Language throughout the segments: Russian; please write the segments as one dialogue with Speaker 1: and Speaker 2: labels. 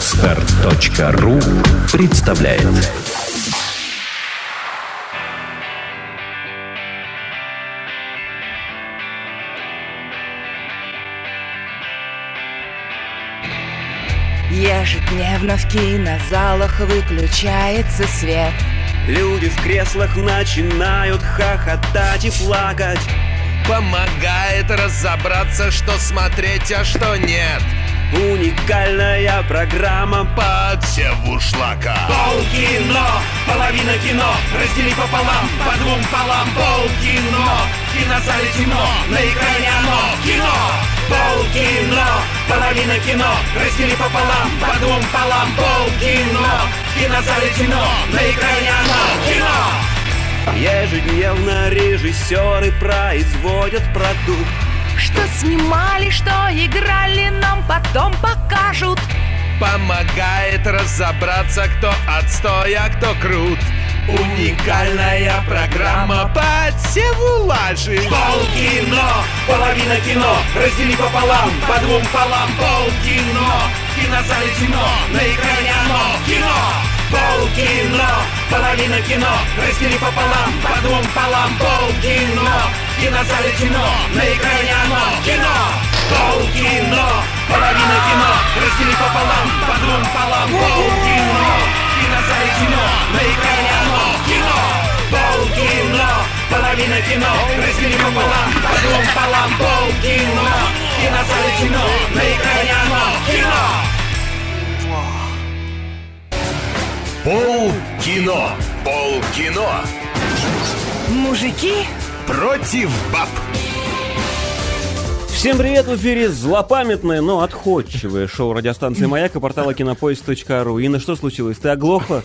Speaker 1: Отстар.ру представляет.
Speaker 2: Ежедневно в кинозалах выключается свет.
Speaker 3: Люди в креслах начинают хохотать и плакать.
Speaker 4: Помогает разобраться, что смотреть, а что нет
Speaker 3: Уникальная программа
Speaker 4: Подсеву шлака.
Speaker 3: Полкино, половина кино Раздели пополам, по двум полам. Полкино, кинозале темно На экране оно, кино. Полкино, половина кино Раздели пополам, по двум полам. Полкино, кинозале темно На экране оно, кино. Ежедневно режиссеры производят продукт
Speaker 2: Что снимали, что играли, нам потом покажут.
Speaker 4: Помогает разобраться, кто отстой, а кто крут. Уникальная программа подсеву лажи
Speaker 3: Полкино, половина кино Раздели пополам, по двум полам. Полкино, кинозале темно На экране оно, кино Полкино, половина кино. Раздели пополам, по двум полам Полкино, кинозале темно На экране оно, кино. Полкино, половина кино. Раздели пополам, по двум полам Полкино, кинозале темно На экране оно, кино. Полкино, половина кино. Раздели пополам, по двум полам Полкино, кинозале темно На экране оно, кино
Speaker 4: Пол кино Пол кино
Speaker 2: Мужики,
Speaker 4: против баб
Speaker 5: Всем привет, в эфире злопамятное, но отходчивое шоу радиостанции «Маяк» и портала кинопоиск.ру. Инна, что случилось? Ты оглохла?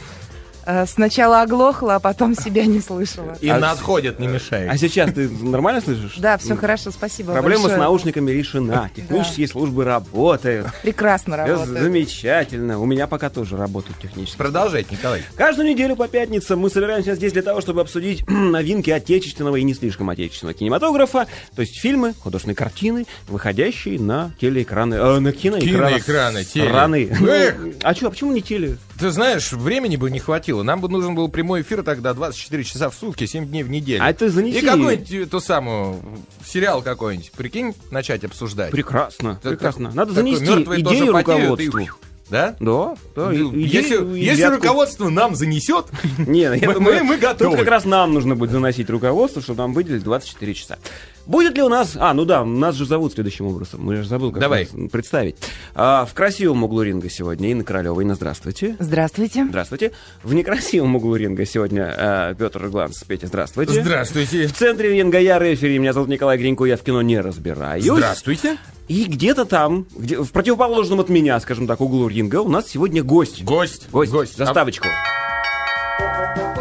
Speaker 2: Э, сначала оглохла, а потом себя не слышала
Speaker 4: И на отходит, не мешает
Speaker 5: А сейчас ты нормально слышишь?
Speaker 2: Да, все хорошо, спасибо
Speaker 5: Проблема с
Speaker 2: большое.
Speaker 5: наушниками решена. Технические службы работают.
Speaker 2: Прекрасно
Speaker 5: Всё
Speaker 2: работает
Speaker 5: Замечательно. У меня пока тоже работают технические.
Speaker 4: Продолжайте, Николай
Speaker 5: Каждую неделю по пятницам мы собираемся здесь для того, чтобы обсудить новинки отечественного и не слишком отечественного кинематографа, то есть фильмы, художественные картины, выходящие на телеэкраны, э, на киноэкраны.
Speaker 4: Киноэкраны, теле.
Speaker 5: Страны.
Speaker 4: Эх!
Speaker 5: Ну, а что, а почему не теле?
Speaker 4: Ты знаешь, времени бы не хватило Нам бы нужен был прямой эфир тогда 24 часа в сутки, 7 дней в неделю
Speaker 5: А это занеси.
Speaker 4: И какой-нибудь э, ту самую сериал какой-нибудь, прикинь, начать обсуждать.
Speaker 5: Прекрасно,
Speaker 4: Так-
Speaker 5: прекрасно. Надо
Speaker 4: такой
Speaker 5: занести идею
Speaker 4: потеют, и-
Speaker 5: руководству.
Speaker 4: Да?
Speaker 5: Да, да. и-
Speaker 4: Ну, Если,
Speaker 5: и
Speaker 4: если руководство нам занесет,
Speaker 5: Не, я
Speaker 4: Мы-
Speaker 5: думаю,
Speaker 4: мы- готовы.
Speaker 5: Тут как раз нам нужно будет заносить руководство, чтобы нам выделили 24 часа. Будет ли у нас... А, ну да, нас же зовут следующим образом. Мы же забыл, как
Speaker 4: Давай.
Speaker 5: представить. А, в красивом углу ринга сегодня Инна Королева. Инна, здравствуйте.
Speaker 2: Здравствуйте
Speaker 5: Здравствуйте. В некрасивом углу ринга сегодня а, Петр Гланс. Петя, здравствуйте.
Speaker 4: здравствуйте.
Speaker 5: В центре ринга я рефери. Меня зовут Николай Гринько. Я в кино не разбираюсь.
Speaker 4: Здравствуйте.
Speaker 5: И где-то там, где, в противоположном от меня, скажем так, углу ринга, у нас сегодня гость.
Speaker 4: Гость.
Speaker 5: Гость.
Speaker 4: Гость.
Speaker 5: Заставочку.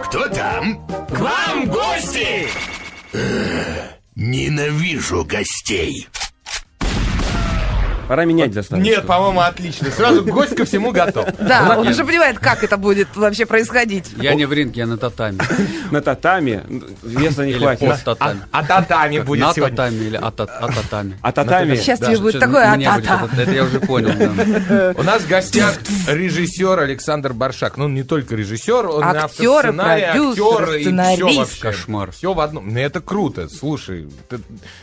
Speaker 4: Кто там? К вам гости! Ненавижу гостей.
Speaker 5: Пора менять заставочку.
Speaker 4: Нет, по-моему, отлично. Сразу гость ко всему готов.
Speaker 2: Да, он уже понимает, как это будет вообще происходить
Speaker 6: Я не в ринге, я на татами.
Speaker 5: На татами веса не хватит.
Speaker 6: татами.
Speaker 4: А татами будет
Speaker 6: На
Speaker 4: сегодня.
Speaker 6: татами или а та- а татами.
Speaker 5: А татами...
Speaker 2: Сейчас тебе будет такое а-та-та
Speaker 6: это- я уже понял.
Speaker 4: У нас в гостях режиссер Александр Баршак. Ну, не только режиссер, он автор сценария, актер и все вообще.
Speaker 6: Кошмар.
Speaker 4: Все в одном. Ну, это круто. Слушай, ты,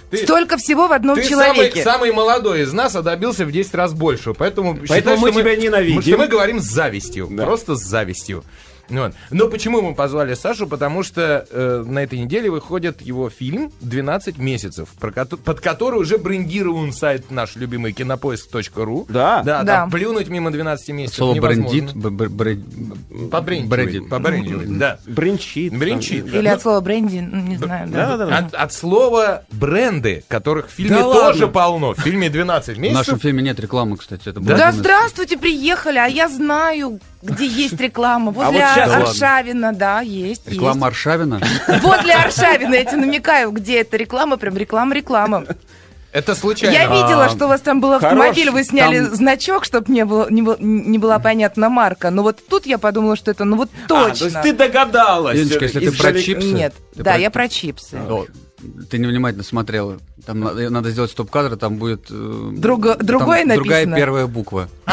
Speaker 4: ты-
Speaker 2: Столько всего в одном
Speaker 4: ты самый,
Speaker 2: человеке
Speaker 4: самый молодой из нас, а добился в 10 раз больше. Поэтому, считай,
Speaker 5: мы тебя ненавидим.
Speaker 4: Что мы говорим с завистью.
Speaker 5: Да.
Speaker 4: Просто с завистью. Вот. Но почему мы позвали Сашу? Потому что э, на этой неделе выходит его фильм «12 месяцев», про кото- под который уже брендирован сайт наш любимый кинопоиск.ру.
Speaker 5: Да.
Speaker 4: Да,
Speaker 2: Да.
Speaker 4: там плюнуть мимо 12 месяцев
Speaker 6: Слово брендит. б- б- бре-
Speaker 4: Побрендивает.
Speaker 6: брендит.
Speaker 4: Побрендивает, да.
Speaker 5: Бринчит.
Speaker 4: Бринчит.
Speaker 2: Или от слова бренди, ну, не знаю да.
Speaker 5: Да, да, да.
Speaker 4: От, от слова бренды, которых в фильме
Speaker 5: Да
Speaker 4: тоже
Speaker 5: ладно?
Speaker 4: полно. В фильме 12
Speaker 6: В
Speaker 4: месяцев.
Speaker 6: нашем фильме нет рекламы, кстати. Это
Speaker 2: Да здравствуйте, приехали, а я знаю, где есть реклама. Возле
Speaker 5: вот щас-
Speaker 6: Да ладно.
Speaker 2: Аршавина, да, есть.
Speaker 6: Реклама Аршавина.
Speaker 2: есть. Возле Аршавина, я тебе намекаю, где эта реклама, прям реклама-реклама.
Speaker 4: Это случайно.
Speaker 2: Я видела, что у вас там был автомобиль,
Speaker 5: хорош,
Speaker 2: вы сняли
Speaker 6: там-
Speaker 2: значок, чтобы не, было, не, не была понятна марка. Но вот тут я подумала, что это, ну вот
Speaker 5: А, то
Speaker 2: точно.
Speaker 5: есть ты догадалась.
Speaker 6: Леночка, если ты про чипсы...
Speaker 2: Нет, да, я про чипсы.
Speaker 6: Ты невнимательно смотрела. Там надо, надо сделать стоп-кадр, там будет... э,
Speaker 2: Друго-
Speaker 6: там
Speaker 2: другое
Speaker 6: Другая
Speaker 2: написано?
Speaker 6: первая буква.
Speaker 2: Ты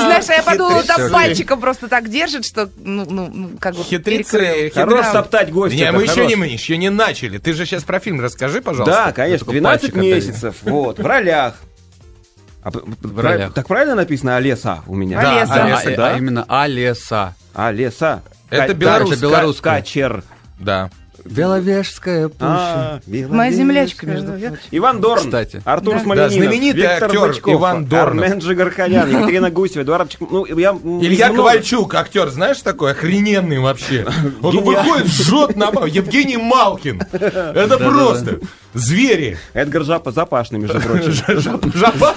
Speaker 2: знаешь, а я подумала, там
Speaker 6: Хитрец.
Speaker 2: пальчиком просто так держит, что, ну, ну, ну, как бы перекрыл.
Speaker 5: Хорош топтать гостя.
Speaker 4: Не,
Speaker 5: это
Speaker 4: мы еще не, мы еще не начали. Ты же сейчас про фильм расскажи, пожалуйста.
Speaker 5: Да, конечно,
Speaker 6: только
Speaker 5: 12
Speaker 6: пальчик отдай.
Speaker 5: месяцев, вот, в ролях. А,
Speaker 6: В ролях.
Speaker 5: Так правильно написано Олеса у меня?
Speaker 4: Да,
Speaker 2: Олеса.
Speaker 6: А,
Speaker 4: Олеса,
Speaker 6: а-
Speaker 5: да?
Speaker 6: а именно Алеса.
Speaker 5: Олеса.
Speaker 4: Это
Speaker 5: ка-
Speaker 4: белорусская.
Speaker 5: Качер.
Speaker 4: Да.
Speaker 6: Беловежская пуща.
Speaker 5: А,
Speaker 2: Моя землячка, между прочим.
Speaker 5: Иван Дорн,
Speaker 6: Кстати.
Speaker 5: Артур
Speaker 2: Да.
Speaker 5: Смоленинов,
Speaker 4: Да, знаменитый
Speaker 5: Виктор
Speaker 4: актер
Speaker 5: Бычков,
Speaker 4: Иван Дорнов.
Speaker 5: Армен Джигарханян, Екатерина Гусева, Эдуард Ну, я...
Speaker 4: Илья
Speaker 5: много.
Speaker 4: Ковальчук, актер, знаешь такой, охрененный вообще. Он выходит, жжет на. Евгений Малкин. Это просто звери.
Speaker 5: Эдгар Жапа Запашный, между прочим.
Speaker 4: Жаба.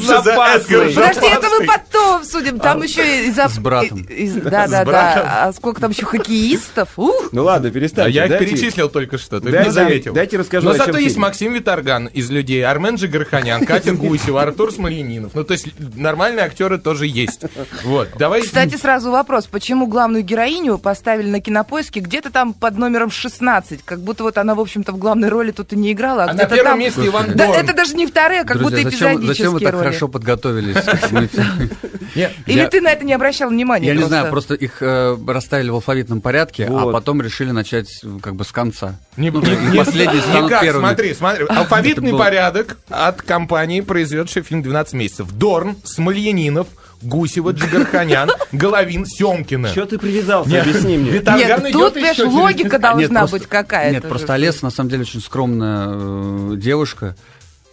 Speaker 5: Запасный.
Speaker 2: Подожди, это мы потом судим. Там еще и за...
Speaker 6: С братом.
Speaker 2: Да, да,
Speaker 4: братом.
Speaker 2: да. А сколько там еще хоккеистов?
Speaker 5: Ну ладно,
Speaker 4: А
Speaker 5: перестаньте.
Speaker 4: я их перечислил только что, ты не заметил.
Speaker 5: дайте расскажу,
Speaker 4: Но зато есть. Максим Виторган из людей, Армен Джигарханян, Катя Гусева, Артур Смоленинов. Ну, то есть нормальные актеры тоже есть. Вот, давай...
Speaker 2: Кстати, сразу вопрос. Почему главную героиню поставили на кинопоиске где-то там под номером 16? Как будто вот она, в общем-то, в главной роли тут и не играла, а,
Speaker 4: А
Speaker 2: где-то там...
Speaker 4: месте Иван
Speaker 2: Да, это даже не вторые, а как
Speaker 6: Друзья,
Speaker 2: будто
Speaker 6: зачем,
Speaker 2: эпизодические
Speaker 6: зачем вы так
Speaker 2: роли.
Speaker 6: хорошо подготовились?
Speaker 2: Или ты на это не обращал внимания?
Speaker 6: Я не знаю, просто их э, расставили в алфавитном порядке, а потом решили начать э, как бы с конца. Последние станут первыми.
Speaker 4: смотри, смотри. Алфавитный порядок от компании, произведшей фильм «12 месяцев». Дорн, Смольянинов, Гусева, Джигарханян, Головин, Семкина.
Speaker 5: Что ты привязался,
Speaker 4: Нет,
Speaker 5: объясни мне.
Speaker 2: Нет, тут, понимаешь, логика
Speaker 6: Нет,
Speaker 2: должна
Speaker 6: просто-
Speaker 2: быть какая-то.
Speaker 6: Нет, просто Олеса на самом деле очень скромная э, девушка.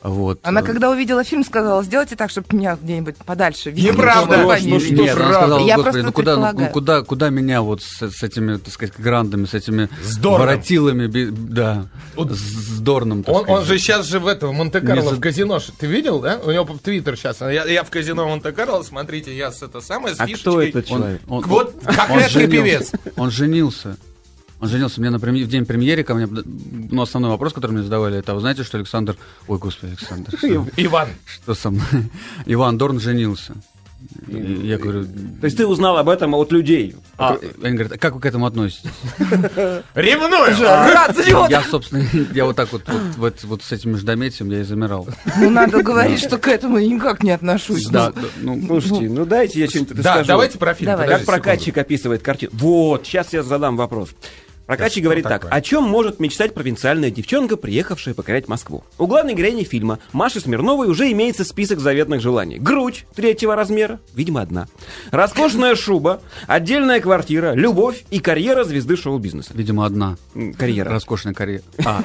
Speaker 6: Вот.
Speaker 2: Она когда увидела фильм, сказала, сделайте так, чтобы меня где-нибудь подальше видели.
Speaker 4: Неправда. Ну,
Speaker 2: они
Speaker 4: ну
Speaker 2: видели».
Speaker 4: что
Speaker 6: Нет, она
Speaker 4: правда?
Speaker 6: сказала,
Speaker 2: Я
Speaker 6: господи,
Speaker 2: просто
Speaker 6: ну куда, ну, куда, куда меня вот с, с этими, так сказать, грандами, с этими
Speaker 4: С Дорном.
Speaker 6: воротилами, да,
Speaker 4: Вот.
Speaker 6: с, с Дорном, так
Speaker 4: Он, он же сейчас же в этом, Монте-Карло,
Speaker 6: за-
Speaker 4: в казино. Ты видел, да? У него в Твиттер сейчас. Я, я в казино Монте-Карло, смотрите, я с это самое, с
Speaker 5: А
Speaker 4: фишечкой.
Speaker 5: кто этот
Speaker 6: Он-
Speaker 5: человек?
Speaker 6: он-
Speaker 4: Вот как
Speaker 6: он женился.
Speaker 4: певец.
Speaker 6: Он женился. Он женился. Мне на преми- в день премьеры ко мне... Ну, основной вопрос, который мне задавали, это, а вы знаете, что Александр... Ой, господи, Александр. Что,
Speaker 4: Иван.
Speaker 6: что со мной? Иван Дорн женился. Я говорю...
Speaker 5: То есть ты узнал об этом от людей?
Speaker 6: а, они говорят, а как вы к этому относитесь?
Speaker 4: Ревную.
Speaker 2: Него.
Speaker 6: Я, собственно, я вот так вот, вот, вот, с этим междометием я и замирал.
Speaker 2: Ну, надо говорить, что к этому я никак не отношусь.
Speaker 6: Да, да, ну,
Speaker 5: Слушайте, ну дайте я что-нибудь
Speaker 4: Да,
Speaker 5: скажу.
Speaker 4: давайте про фильм.
Speaker 5: Как прокатчик описывает картину? Вот, сейчас я задам вопрос. Прокатчик
Speaker 4: что
Speaker 5: говорит так.
Speaker 4: такое?
Speaker 5: О чем может мечтать провинциальная девчонка, приехавшая покорять Москву? У главной героини фильма Маши Смирновой уже имеется список заветных желаний. Грудь третьего размера, видимо, одна. Роскошная шуба, отдельная квартира, любовь и карьера звезды шоу-бизнеса.
Speaker 6: видимо, одна.
Speaker 5: Карьера.
Speaker 6: Роскошная карьера. А,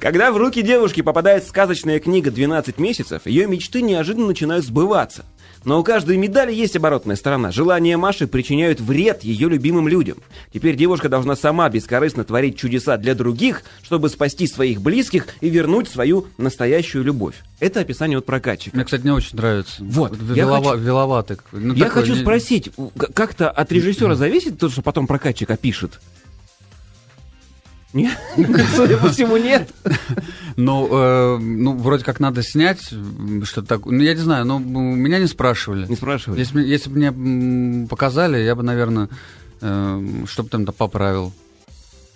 Speaker 5: Когда в руки девушки попадает сказочная книга «12 месяцев», ее мечты неожиданно начинают сбываться. Но у каждой медали есть оборотная сторона. Желания Маши причиняют вред ее любимым людям. Теперь девушка должна сама бескорыстно творить чудеса для других, чтобы спасти своих близких и вернуть свою настоящую любовь. Это описание от прокатчика.
Speaker 6: мне, кстати, не очень нравится.
Speaker 5: Вот,
Speaker 6: В-
Speaker 5: я
Speaker 6: вилова-
Speaker 5: хочу-
Speaker 6: Виловатый. какой. Ну,
Speaker 5: Я
Speaker 6: такой
Speaker 5: хочу спросить, как-то от режиссера зависит то, что потом прокатчик опишет? Нет? Судя по всему, нет.
Speaker 6: Ну, э, ну, вроде как надо снять что-то такое. Ну, я не знаю, но меня не спрашивали.
Speaker 5: Не спрашивали.
Speaker 6: Если, бы- если бы мне показали, я бы, наверное, э, что-то там-то поправил.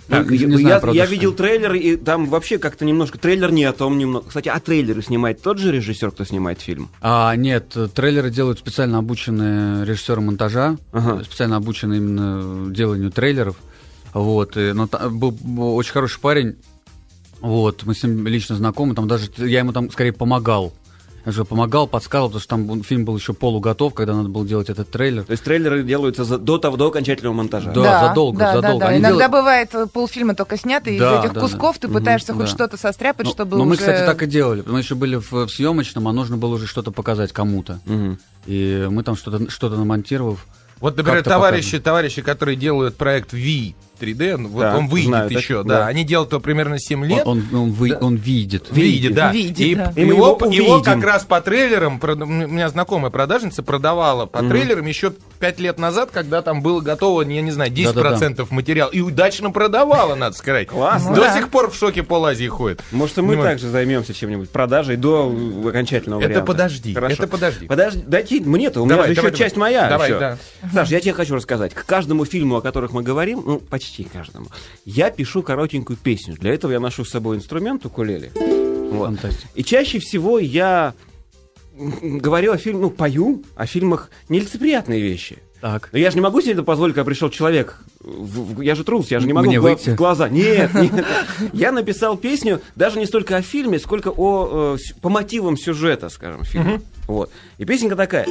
Speaker 5: Так,
Speaker 6: Ну, не
Speaker 5: я,
Speaker 6: знаю,
Speaker 5: я-
Speaker 6: правда,
Speaker 5: я
Speaker 6: что.
Speaker 5: видел трейлер, и там вообще как-то немножко... Трейлер не о том немного. Кстати, а трейлеры снимает тот же режиссер, кто снимает фильм?
Speaker 6: А, нет, трейлеры делают специально обученные режиссеры монтажа,
Speaker 5: Ага.
Speaker 6: специально обученные именно деланию трейлеров. Вот, и, но та- был, был очень хороший парень, вот, мы с ним лично знакомы, там даже, я ему там скорее помогал. Я же помогал, подсказывал, потому что там фильм был еще полуготов, когда надо было делать этот трейлер.
Speaker 5: То есть трейлеры делаются за- до того, до окончательного монтажа.
Speaker 6: Да. задолго,
Speaker 2: да,
Speaker 6: задолго.
Speaker 2: Да, да.
Speaker 6: Они
Speaker 2: Иногда
Speaker 6: делают-
Speaker 2: бывает э, полфильма только снято, и
Speaker 6: Да,
Speaker 2: из этих
Speaker 6: да,
Speaker 2: кусков
Speaker 6: да.
Speaker 2: ты пытаешься
Speaker 6: Мгм,
Speaker 2: хоть
Speaker 6: да.
Speaker 2: что-то состряпать,
Speaker 6: Но,
Speaker 2: чтобы
Speaker 6: но мы,
Speaker 2: уже-
Speaker 6: кстати, так и делали. Мы еще были в, в съемочном, а нужно было уже что-то показать кому-то.
Speaker 5: Мгм.
Speaker 6: И мы там что-то что намонтировав.
Speaker 4: Вот, например, товарищи,
Speaker 6: показывают.
Speaker 4: товарищи, которые делают проект V 3D, ну, вот
Speaker 5: Да,
Speaker 4: он выйдет
Speaker 5: знаю, так-
Speaker 4: еще,
Speaker 5: да.
Speaker 4: да. Они делают его примерно 7
Speaker 6: Он,
Speaker 4: лет.
Speaker 6: он, он, вы- он видит.
Speaker 4: Видит, да.
Speaker 2: Видит,
Speaker 4: и,
Speaker 2: да.
Speaker 5: И мы
Speaker 4: его,
Speaker 5: его
Speaker 4: его как раз по трейлерам, у меня знакомая продажница продавала по трейлерам еще 5 лет назад, когда там было готово, я не знаю, 10% материала. И удачно продавала, надо сказать.
Speaker 5: Классно.
Speaker 4: До
Speaker 2: да.
Speaker 4: сих пор в шоке Пол Азии ходит.
Speaker 5: Может, и мы также займемся чем-нибудь продажей до окончательного
Speaker 4: Это
Speaker 5: варианта.
Speaker 4: подожди,
Speaker 5: Хорошо.
Speaker 4: это подожди.
Speaker 5: Подожди, дайте мне-то, у меня еще часть моя.
Speaker 4: Давай, да.
Speaker 5: Саш, я тебе хочу рассказать. К каждому фильму, о которых мы говорим, ну, почти почти каждому. Я пишу коротенькую песню. Для этого я ношу с собой инструмент укулеле. Вот.
Speaker 6: Фантастика.
Speaker 5: И чаще всего я говорю о фильмах, ну, пою о фильмах нелицеприятные вещи.
Speaker 6: Так.
Speaker 5: Но я же не могу себе это позволить, когда пришел человек. в- в- я же трус, я же не могу
Speaker 6: Мне
Speaker 5: в,
Speaker 6: выйти?
Speaker 5: в глаза. Нет, нет. Я написал песню даже не столько о фильме, сколько о, э, по мотивам сюжета, скажем, фильма. Вот. И песенка такая.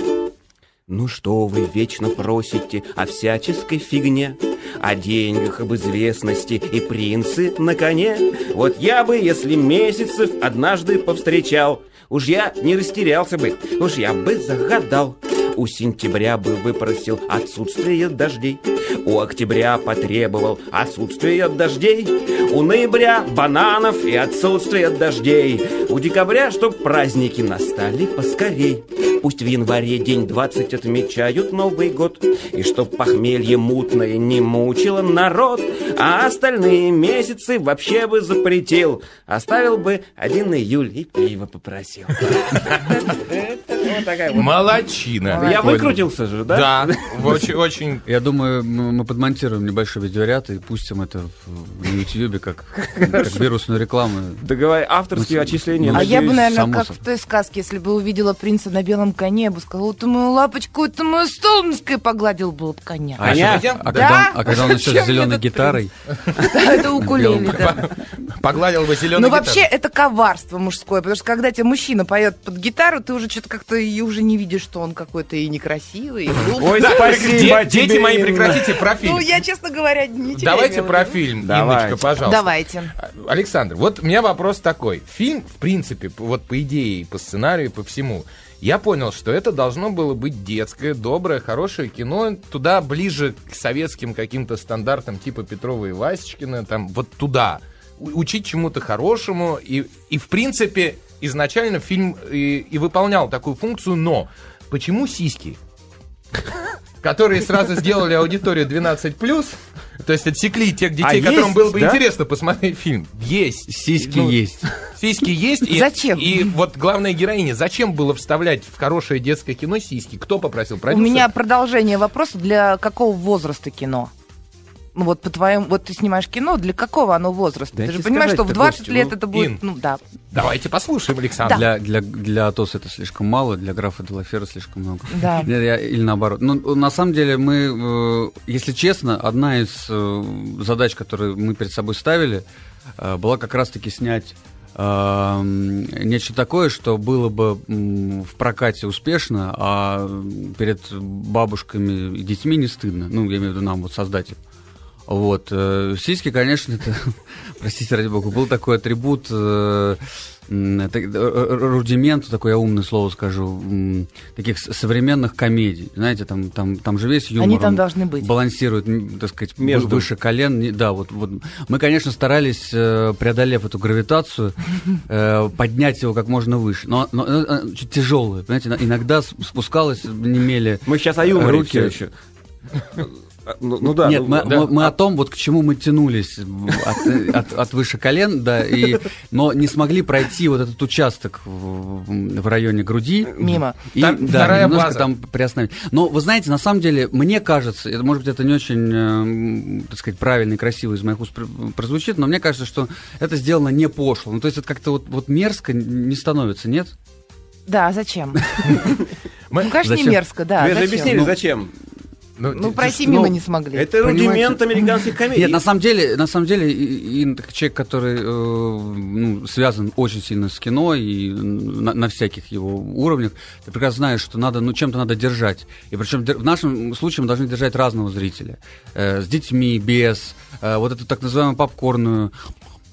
Speaker 5: Ну что вы вечно просите о всяческой фигне, О деньгах, об известности и принцы на коне? Вот я бы, если месяцев однажды повстречал, Уж я не растерялся бы, уж я бы загадал. У сентября бы выпросил отсутствие дождей, У октября потребовал отсутствие дождей, У ноября бананов и отсутствие дождей, У декабря, чтоб праздники настали поскорей. Пусть в январе день 20 отмечают Новый год, И чтоб похмелье мутное не мучило народ, А остальные месяцы вообще бы запретил, Оставил бы один июль и пиво попросил. Такая вот.
Speaker 4: Молодчина.
Speaker 5: Я выкрутился же, да?
Speaker 4: Да, очень, очень.
Speaker 6: Я думаю, мы подмонтируем небольшой видеоряд и пустим это в- на Ютьюбе как, как вирусную рекламу.
Speaker 5: Договор... Авторские
Speaker 6: Ну,
Speaker 5: отчисления.
Speaker 6: ну,
Speaker 2: А я бы, наверное, как в той сказке, если бы увидела принца на белом коне, я бы сказала, вот мою лапочку, это мое солнышко, и погладил бы коня.
Speaker 6: А, а
Speaker 2: Да?
Speaker 6: когда, он- а когда он еще с зеленой гитарой,
Speaker 2: Это укулеле, да.
Speaker 4: Погладил бы зеленый
Speaker 2: Ну, вообще, это коварство мужское, потому что когда тебе мужчина поет под гитару, ты уже что-то как-то и уже не видишь, что он какой-то и некрасивый, и глупый.
Speaker 5: Ой, спасибо
Speaker 4: дети мои, прекратите про фильм.
Speaker 2: Ну, я, честно говоря, не теряю
Speaker 4: Давайте про фильм,
Speaker 5: Давайте.
Speaker 4: Инночка, пожалуйста.
Speaker 2: Давайте.
Speaker 4: Александр, вот у меня вопрос такой. Фильм, в принципе, вот по идее, по сценарию, по всему, я понял, что это должно было быть детское, доброе, хорошее кино, туда ближе к советским каким-то стандартам типа Петрова и Васечкина, там вот туда. У- Учить чему-то хорошему. И, и в принципе, изначально фильм и, и выполнял такую функцию, но почему сиськи? Которые сразу сделали аудиторию 12+, то есть отсекли тех детей,
Speaker 5: А
Speaker 4: которым
Speaker 5: есть,
Speaker 4: было бы
Speaker 5: да?
Speaker 4: интересно посмотреть фильм. Есть.
Speaker 6: сиськи
Speaker 4: Ну,
Speaker 6: есть.
Speaker 4: Сиськи есть. И,
Speaker 2: Зачем?
Speaker 4: И вот главная героиня, зачем было вставлять в хорошее детское кино сиськи? Кто попросил?
Speaker 2: У
Speaker 4: Продюсер?
Speaker 2: меня продолжение вопроса, для какого возраста кино? Ну вот по твоим, вот ты снимаешь кино, для какого оно возраста?
Speaker 5: Дайте
Speaker 2: ты же понимаешь, что в
Speaker 5: сказать-то,
Speaker 2: 20
Speaker 5: Костя,
Speaker 2: лет
Speaker 5: ну,
Speaker 2: это будет,
Speaker 4: Ин.
Speaker 2: ну да.
Speaker 4: Давайте послушаем, Александр.
Speaker 6: Для, для, для Атоса это слишком мало, для графа Делафера слишком много.
Speaker 2: Да.
Speaker 6: Я- или наоборот. Ну, на самом деле, мы, э, если честно, одна из э, задач, которые мы перед собой ставили, э, была как раз-таки снять э, нечто такое, что было бы в прокате успешно, а перед бабушками и детьми не стыдно. Ну, я имею в виду нам, вот, создатель. Вот. э, Сиськи, конечно, это, простите, ради бога, был такой атрибут, э, э, рудимент, такое я умное слово скажу, таких современных комедий. Знаете, там, там, там же весь юмор.
Speaker 2: Они там должны быть.
Speaker 6: Балансирует, м, так сказать,
Speaker 5: Между.
Speaker 6: выше колен. Да, вот, вот. Мы, конечно, старались, преодолев эту гравитацию, поднять его как можно выше. Но, но, тяжелое, понимаете, иногда спускалось, немели
Speaker 5: Мы сейчас о юморе
Speaker 6: Руки.
Speaker 5: все еще. Ну, ну да.
Speaker 6: Нет,
Speaker 5: ну,
Speaker 6: мы,
Speaker 5: да.
Speaker 6: мы- мы о том, вот к чему мы тянулись от, от- от выше колен, да, и, но не смогли пройти вот этот участок в, в районе груди.
Speaker 2: Мимо.
Speaker 6: И,
Speaker 4: Там
Speaker 6: да,
Speaker 4: вторая
Speaker 6: немножко
Speaker 4: база.
Speaker 6: там приостановить. Но вы знаете, на самом деле, мне кажется, это, может быть, это не очень, эм, так сказать, правильно и красиво из моих уст пр- прозвучит, но мне кажется, что это сделано не пошло. Ну, то есть это как-то вот, вот мерзко не становится, нет?
Speaker 2: Да, а зачем?
Speaker 4: Мы-
Speaker 2: Ну, конечно, не мерзко, да.
Speaker 5: Вы же
Speaker 2: зачем?
Speaker 5: объясняли,
Speaker 2: Ну,
Speaker 5: зачем.
Speaker 4: Ну,
Speaker 2: Ну, пройти
Speaker 5: ну,
Speaker 2: мимо не смогли.
Speaker 5: Это
Speaker 6: Понимаете?
Speaker 5: рудимент американских комедий.
Speaker 6: Нет, на самом деле, на самом деле, и, и как человек, который э, ну, связан очень сильно с кино и на, на всяких его уровнях, ты прекрасно знаешь, что надо, ну, чем-то надо держать. И причем в нашем случае мы должны держать разного зрителя. Э, с детьми, без, э, вот эту так называемую попкорную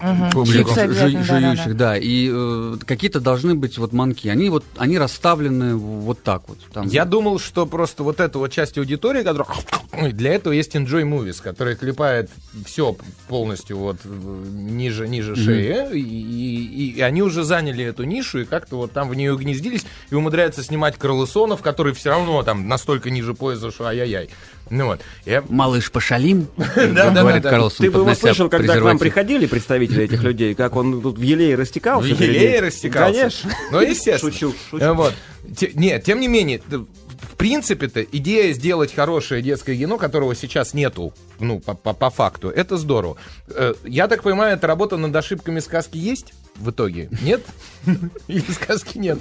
Speaker 2: Мгм.
Speaker 6: публику,
Speaker 2: Чипсы
Speaker 6: жу-
Speaker 2: обязательно, да-да-да.
Speaker 6: жующих, да, и э, какие-то должны быть вот манки. Они вот, они расставлены вот так вот. Там.
Speaker 4: Я думал, что просто вот эта вот часть аудитории, которая... Для этого есть Enjoy Movies, который клепает все полностью вот э, ниже, ниже шеи, и, и- и они уже заняли эту нишу, и как-то вот там в нее гнездились, и умудряются снимать Крылысонов, который все равно там настолько ниже пояса, что ай-яй-яй. Ну вот. Я-
Speaker 6: Малыш пошалим,
Speaker 4: да,
Speaker 6: говорит
Speaker 4: да.
Speaker 6: Карлсон,
Speaker 5: Ты бы его слышал, когда к нам приходили представители этих людей, как он тут в елее растекался.
Speaker 4: В елее растекался.
Speaker 5: Конечно.
Speaker 4: Ну, естественно.
Speaker 5: Шучу,
Speaker 4: Э,
Speaker 5: шучу.
Speaker 4: Вот. Те- нет, тем не менее, в принципе-то идея сделать хорошее детское кино, которого сейчас нету, ну, по, по- по факту, это здорово. Э, Я так понимаю, эта работа над ошибками сказки есть в итоге? Нет? Или сказки нет?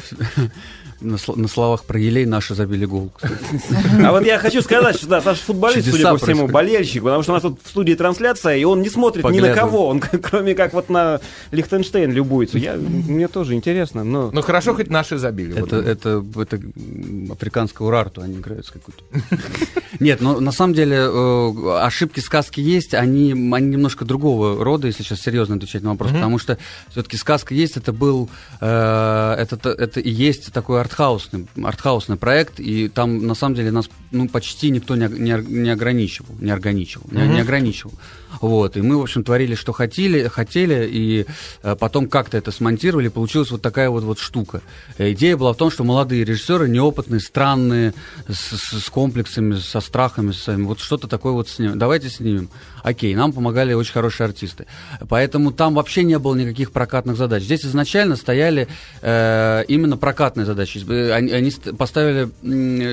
Speaker 6: На, на словах про елей наши забили гол.
Speaker 5: А вот я хочу сказать, что да, Саша футболист, судя по всему, болельщик, потому что у нас тут в студии трансляция, и он не смотрит ни на кого, он кроме как вот на Лихтенштейн любуется. Я, мне тоже интересно, но...
Speaker 4: Ну хорошо, хоть наши забили.
Speaker 6: Это, это, это м, африканскую рарту они играют с какой-то. Нет, но на самом деле э, ошибки сказки есть, они, они немножко другого рода, если сейчас серьезно отвечать на вопрос, потому что все-таки сказка есть, это был, э, это, это и есть такой артхаусный, артхаусный проект, и там на самом деле нас ну, почти никто не, не, не ограничивал, не ограничивал, не, не ограничивал. Вот, и мы, в общем, творили, что хотели, хотели, и э, потом как-то это смонтировали, получилась вот такая вот, вот штука. Э, Идея была в том, что молодые режиссеры, неопытные, странные, с, с- с комплексами, со страхами своими, вот что-то такое вот снимем. Давайте снимем. Окей, нам помогали очень хорошие артисты. Поэтому там вообще не было никаких прокатных задач. Здесь изначально стояли э, именно прокатные задачи. Э, Они, они ст- поставили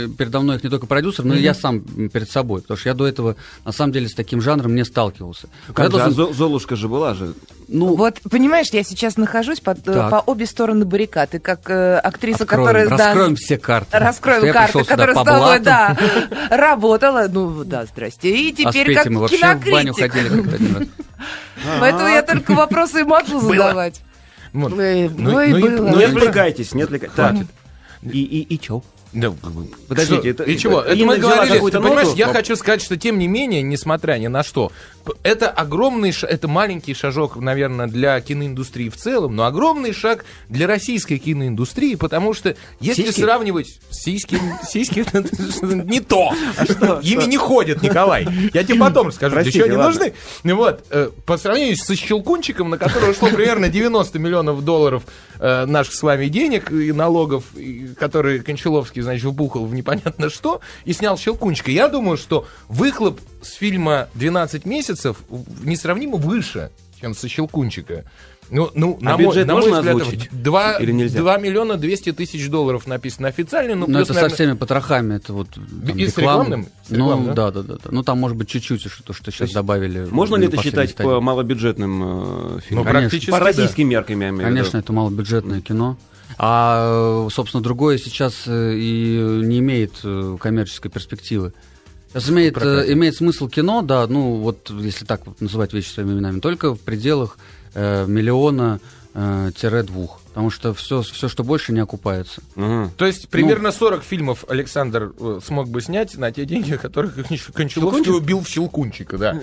Speaker 6: передо мной их не только продюсер, но и я сам перед собой. Потому что я до этого, на самом деле, с таким жанром не сталкивался.
Speaker 5: Как
Speaker 6: Я
Speaker 5: же, а
Speaker 6: должен-
Speaker 5: Зо- Золушка же была же.
Speaker 6: Ну,
Speaker 2: Вот, понимаешь, я сейчас нахожусь под, э,
Speaker 6: Так.
Speaker 2: по обе стороны баррикад. И как э, актриса,
Speaker 6: откроем,
Speaker 2: которая... да,
Speaker 6: раскроем все карты.
Speaker 2: Раскроем карты, которая с тобой, да, работала. Ну, да, здрасте. И
Speaker 6: а
Speaker 2: теперь как
Speaker 6: Петей мы вообще в баню
Speaker 2: кинокритик.
Speaker 6: ходили как-то один раз.
Speaker 2: Поэтому я только вопросы и могу задавать.
Speaker 4: Ну, ну и-
Speaker 2: было.
Speaker 4: ну
Speaker 5: Не
Speaker 4: и-
Speaker 5: отвлекайтесь, не отвлекайтесь.
Speaker 4: Хватит.
Speaker 5: И, и, и чё?
Speaker 4: Да,
Speaker 5: Подождите,
Speaker 4: что?
Speaker 5: это-
Speaker 4: и чего? Это мы говорили, ты понимаешь,
Speaker 5: ноту?
Speaker 4: я хочу сказать, что тем не менее, несмотря ни на что, это огромный, это маленький шажок, наверное, для киноиндустрии в целом, но огромный шаг для российской киноиндустрии, потому что если
Speaker 5: Сиськи?
Speaker 4: сравнивать сиськи, сиськи не то,
Speaker 5: что?
Speaker 4: ими не ходят, Николай. Я тебе потом
Speaker 5: Простите,
Speaker 4: чего они нужны. Ну Вот, э, по сравнению со Щелкунчиком, на который ушло примерно 90 миллионов долларов э, наших с вами денег и налогов, которые Кончаловский, значит, вбухал в непонятно что, и снял Щелкунчика. Я думаю, что выхлоп с фильма «12 месяцев» несравнимо выше, чем со Щелкунчика. Ну, ну,
Speaker 5: А
Speaker 4: на мой,
Speaker 5: бюджет
Speaker 4: на мой
Speaker 5: можно
Speaker 4: взгляд,
Speaker 5: озвучить?
Speaker 4: 2,
Speaker 5: Или нельзя?
Speaker 4: 2 миллиона 200 тысяч долларов написано официально. Ну,
Speaker 6: Но
Speaker 4: плюс,
Speaker 6: это
Speaker 4: наверное,
Speaker 6: со всеми потрохами, это вот там,
Speaker 4: И с
Speaker 6: реклама.
Speaker 4: рекламным? С рекламным,
Speaker 6: Ну
Speaker 4: да?
Speaker 6: да, да, да, да. Ну там может быть чуть-чуть что, что сейчас
Speaker 5: есть
Speaker 6: добавили.
Speaker 5: Можно ли это считать
Speaker 6: стадии.
Speaker 5: по малобюджетным э, фильмам?
Speaker 4: Ну, практически,
Speaker 5: По
Speaker 4: да.
Speaker 5: российским меркам, я имею в виду.
Speaker 6: Конечно, это малобюджетное кино. А, собственно, другое сейчас э, и не имеет э, коммерческой перспективы. Сейчас имеет, э, имеет смысл кино, да, ну вот если так вот называть вещи своими именами, только в пределах э, миллиона э. Потому что все, все, что больше, не окупается.
Speaker 5: Мгм.
Speaker 4: То есть примерно 40 фильмов Александр э, смог бы снять на те деньги, которых Конч- Кончаловский убил в Щелкунчика, да.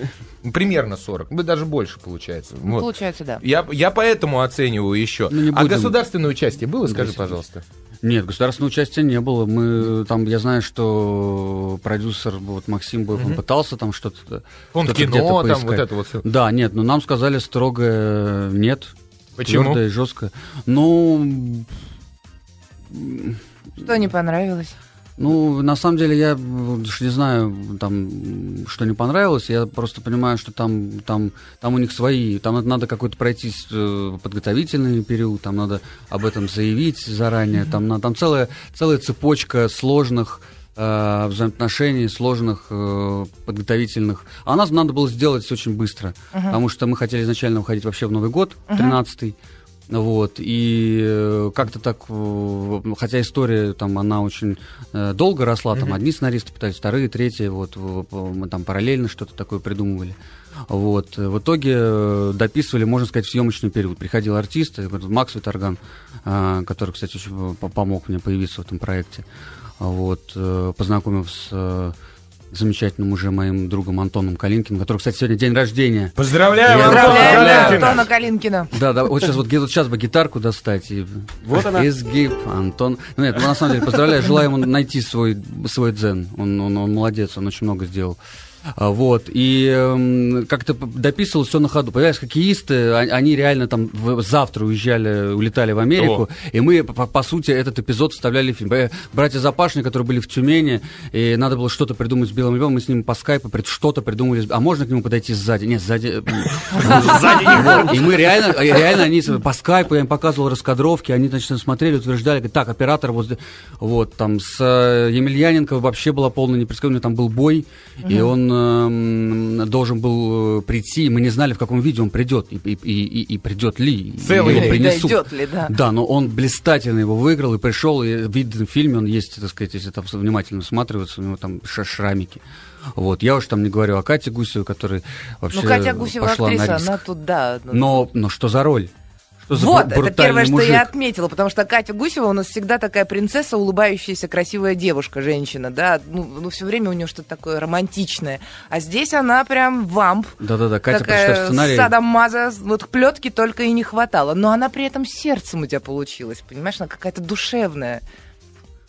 Speaker 4: Примерно 40. Ну, даже больше получается. Вот.
Speaker 2: Получается, да.
Speaker 4: Я, я поэтому оцениваю еще.
Speaker 6: Ну,
Speaker 4: а
Speaker 6: будем.
Speaker 4: государственное участие было, скажи, пожалуйста.
Speaker 6: Нет, государственного участия не было. Мы там, я знаю, что продюсер вот Максим Боев, он пытался там что-то.
Speaker 4: Он
Speaker 6: что-то
Speaker 4: кино, там
Speaker 6: поискать.
Speaker 4: вот это вот все.
Speaker 6: Да, нет, но нам сказали строго нет.
Speaker 4: Почему?
Speaker 6: Твердо и жестко. Ну,
Speaker 2: Что не понравилось?
Speaker 6: ну, на самом деле, я не знаю, там, что не понравилось. Я просто понимаю, что там, там, там у них свои. Там надо- какой-то пройти э, подготовительный период, там надо об этом заявить заранее. Там, на- там целая, целая цепочка сложных э, взаимоотношений, сложных э, подготовительных. А нас надо было сделать очень быстро, потому что мы хотели изначально уходить вообще в Новый год, 13-й. Вот, и э, как-то так, э, хотя история там, она очень э, долго росла, там одни сценаристы пытались, вторые, третьи, вот, мы там параллельно что-то такое придумывали. Вот, в итоге дописывали, можно сказать, в съемочный период. Приходил артист, Макс Виторган, который, кстати, очень по- помог мне появиться в этом проекте, вот, э, познакомив с э, замечательным уже моим другом Антоном Калинкиным, который, кстати, сегодня день рождения.
Speaker 4: Поздравляю,
Speaker 6: Я
Speaker 4: Антона
Speaker 2: Поздравляем
Speaker 4: Калянкина.
Speaker 2: Антона Калинкина.
Speaker 6: Да, да, вот сейчас вот где-то сейчас бы гитарку достать и
Speaker 5: Вот она.
Speaker 6: изгиб, Антон. Ну, нет, ну, на самом деле поздравляю, желаю ему найти свой свой дзен. Он, он, он молодец, он очень много сделал. А, Вот, и эм, как-то дописывал все на ходу. Понимаешь, хоккеисты, а- они реально там завтра уезжали, улетали в Америку, и мы, по, по сути, этот эпизод вставляли в фильм. Братья Запашни, которые были в Тюмени, и надо было что-то придумать с Белым Львом, мы с ним по скайпу что-то придумали. А можно к нему подойти сзади? Нет, сзади... Сзади И мы реально, реально они по скайпу, я им показывал раскадровки, они, значит, смотрели, утверждали, так, оператор вот, здесь». вот, там, с э, Емельяненко вообще была полная непредсказуемая, там был бой, и он эм, должен был э, прийти, мы не знали, в каком виде он придет, и, и, и, и придет ли,
Speaker 4: Целый
Speaker 6: его принесут.
Speaker 2: дойдет ли, да.
Speaker 6: Да, но он блистательно его выиграл и пришел, и видно в фильме, он есть, так сказать, если там внимательно всматриваться, у него там шрамики. Вот, я уж там не говорю о Кате Гусевой, которая вообще
Speaker 2: Ну, Катя Гусева
Speaker 6: пошла на
Speaker 2: актриса,
Speaker 6: риск.
Speaker 2: она тут, да. ну,
Speaker 6: Но, но что за роль? Что за
Speaker 2: Вот, это первое, что
Speaker 6: мужик?
Speaker 2: я отметила, потому что Катя Гусева у нас всегда такая принцесса, улыбающаяся, красивая девушка, женщина, да, ну, ну все время у нее что-то такое романтичное. А здесь она прям вамп.
Speaker 6: Да-да-да, Катя
Speaker 2: такая
Speaker 6: сценарий.
Speaker 2: садомаза, вот плетки только и не хватало. Но она при этом сердцем у тебя получилась, понимаешь, она какая-то душевная.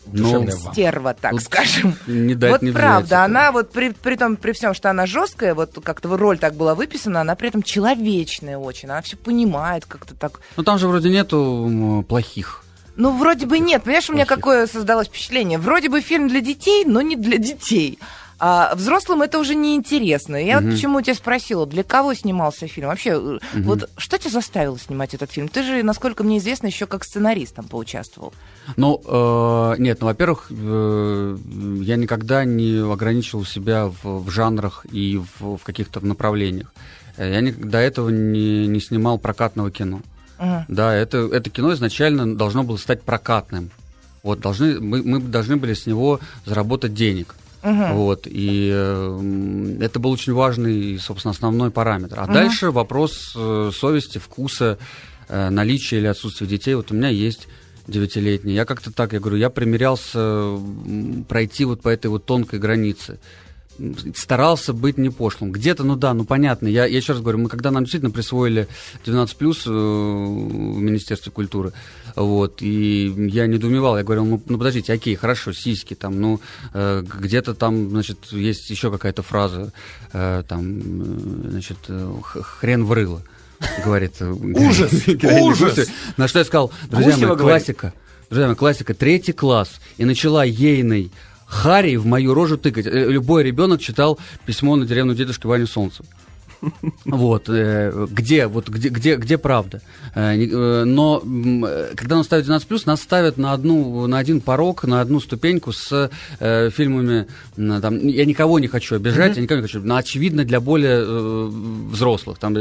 Speaker 6: Ну.
Speaker 2: Стерва, так
Speaker 6: Тут
Speaker 2: скажем.
Speaker 6: не дать
Speaker 2: вот
Speaker 6: не взять.
Speaker 2: правда, она вот при, при том, при всем, что она жесткая, вот как-то роль так была выписана, она при этом человечная очень, она все понимает как-то так.
Speaker 6: Ну там же вроде нету плохих.
Speaker 2: Ну, вроде бы нет. Понимаешь, у меня какое создалось впечатление? Вроде бы фильм для детей, но не для детей. А взрослым это уже неинтересно. Я вот
Speaker 6: Мгм.
Speaker 2: почему тебя спросила, для кого снимался фильм? Вообще, э, вот что тебя заставило снимать этот фильм? Ты же, насколько мне известно, еще как сценарист там поучаствовал.
Speaker 6: Ну, э, нет, ну, во-первых, э, я никогда не ограничивал себя в, в жанрах и в, в каких-то направлениях. Э, Я ни- до этого не, не снимал прокатного кино.
Speaker 2: Мгм.
Speaker 6: Да, это, это кино изначально должно было стать прокатным. Вот, должны, мы, мы должны были с него заработать денег.
Speaker 2: Мгм.
Speaker 6: Вот, и э, это был очень важный, собственно, основной параметр. А дальше вопрос э, совести, вкуса, э, наличия или отсутствия детей. Вот у меня есть девятилетний. Я как-то так, я говорю, я примерялся пройти вот по этой вот тонкой границе. Старался быть не пошлым. Где-то, ну да, ну понятно. Я, я еще раз говорю, мы когда нам действительно присвоили 12 плюс в Министерстве культуры, вот, и я недоумевал, я говорил, ну, ну подождите, окей, хорошо, сиськи, там, ну, э, где-то там, значит, есть еще какая-то фраза, э, там, э, значит, э, хрен врыло, говорит. Ужас!
Speaker 4: ужас!
Speaker 6: На что я сказал, друзья мои, классика, друзья мои, классика, третий класс, и начала ейной Харри в мою рожу тыкать. Э, Любой ребенок читал письмо на деревню дедушки Вани Солнцева. Вот, э, где, вот где, где, где правда? Э, но когда нас ставят 12+, нас ставят на, одну, на один порог, на одну ступеньку с фильмами, там, я никого не хочу обижать, я никого не хочу, но очевидно для более взрослых. Там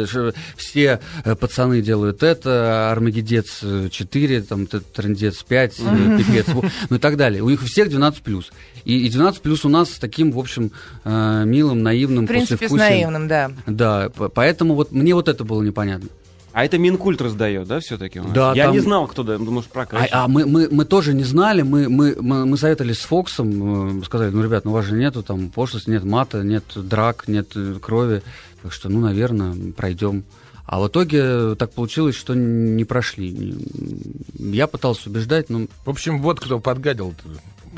Speaker 6: все пацаны делают это, Армагеддец э, 4, там, т- Трындец 5, э, Пипец, ну и так далее. У них у всех 12+. И, и 12+, у нас с таким, в общем, э, милым, наивным,
Speaker 2: В принципе, с наивным, да.
Speaker 6: Да, поэтому вот мне вот это было непонятно.
Speaker 5: А это Минкульт раздает, да, все-таки?
Speaker 6: Да,
Speaker 5: Я
Speaker 6: там-
Speaker 5: не знал, кто да, может
Speaker 6: А,
Speaker 5: прокачивать.
Speaker 6: а мы, мы, мы тоже не знали, мы, мы, мы, мы советовались с Фоксом, э, сказали, ну, ребят, ну у вас же нету там пошлости, нет мата, нет драк, нет э, крови, так что, ну, наверное, пройдем. А в итоге так получилось, что не прошли. Я пытался убеждать, но...
Speaker 4: В общем, вот кто подгадил.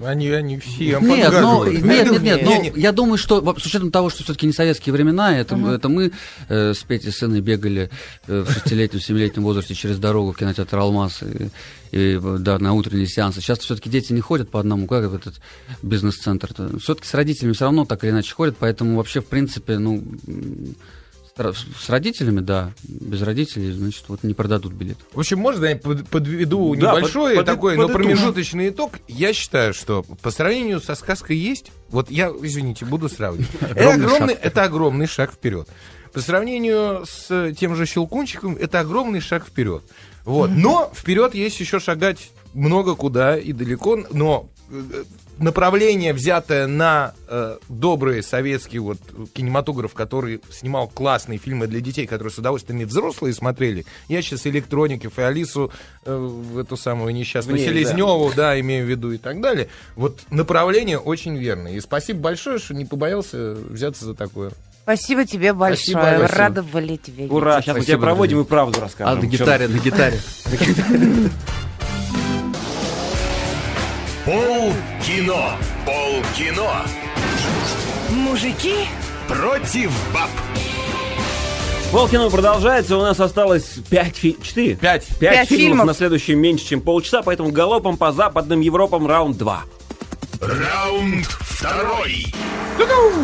Speaker 4: Они, они все
Speaker 6: Нет, ну, нет, нет, нет,
Speaker 4: Не,
Speaker 6: ну, я думаю, что с учетом того, что все-таки не советские времена, это, это мы э, с Петей сыном бегали э, в шестилетнем, семилетнем возрасте через дорогу в кинотеатр «Алмаз» и, и, да, на утренние сеансы. Сейчас все-таки дети не ходят по одному, как в этот бизнес-центр. Все-таки с родителями все равно так или иначе ходят, поэтому вообще, в принципе, ну, с родителями, да, без родителей, значит, вот не продадут билет.
Speaker 4: В общем, можно я под- подведу
Speaker 5: Да,
Speaker 4: небольшой
Speaker 5: под- под-
Speaker 4: такой, но
Speaker 5: подытожим.
Speaker 4: промежуточный итог. Я считаю, что по сравнению со сказкой есть, вот я, извините, буду сравнивать. Это
Speaker 6: Огромный
Speaker 4: это огромный шаг вперед. По сравнению с тем же Щелкунчиком, это огромный шаг вперед. Вот. Но вперед есть еще шагать много куда и далеко, но э, направление, взятое на э, добрый советский вот кинематограф, который снимал классные фильмы для детей, которые с удовольствием и взрослые смотрели. Я сейчас электроников и Алису э, в эту самую несчастную
Speaker 5: В ней,
Speaker 4: Селезневу, да. имею в виду и так далее. Вот направление очень верное. И спасибо большое, что не побоялся взяться за такое.
Speaker 2: Спасибо тебе большое.
Speaker 4: Спасибо.
Speaker 2: Рада были тебя
Speaker 5: Ура, сейчас мы тебя проводим и правду расскажем.
Speaker 6: А на гитаре, на гитаре.
Speaker 3: Пол кино. Пол кино.
Speaker 2: Мужики
Speaker 1: против баб.
Speaker 5: Полкино продолжается, у нас осталось 5 фи... 4?
Speaker 4: Пять.
Speaker 5: 5
Speaker 2: Пять
Speaker 5: фильмов,
Speaker 2: фильмов.
Speaker 5: на следующий меньше, чем полчаса, поэтому галопом по западным Европам раунд 2.
Speaker 1: Раунд второй.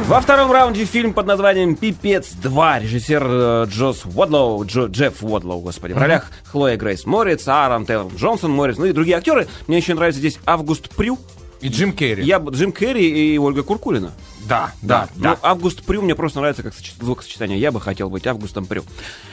Speaker 5: Во втором раунде фильм под названием «Пипец 2». Режиссер э, Джос Уодлоу, Джо- Джефф Уодлоу, господи. В ролях Хлоя Грейс Морриц, Аарон Тейлор Джонсон Морриц, ну и другие актеры. Мне еще нравится здесь Август Прю,
Speaker 4: И Джим Керри.
Speaker 5: я, Джим Керри и Ольга Куркулина.
Speaker 4: Да, да,
Speaker 5: Ну, Август Прю мне просто нравится как соч- звукосочетание. Я бы хотел быть Августом Прю.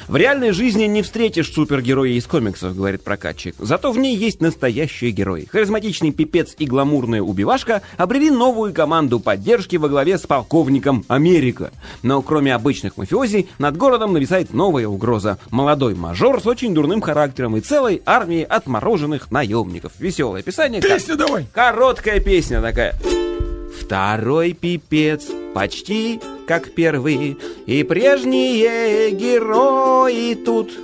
Speaker 5: В реальной жизни не встретишь супергероя из комиксов, говорит прокатчик. Зато в ней есть настоящие герои. Харизматичный пипец и гламурная убивашка обрели новую команду поддержки во главе с полковником Америка. Но кроме обычных мафиози, над городом нависает новая угроза. Молодой мажор с очень дурным характером и целой армией отмороженных наемников. Веселое описание.
Speaker 4: Песню давай.
Speaker 5: Короткая песня такая. Второй пипец почти как первый, и прежние герои тут.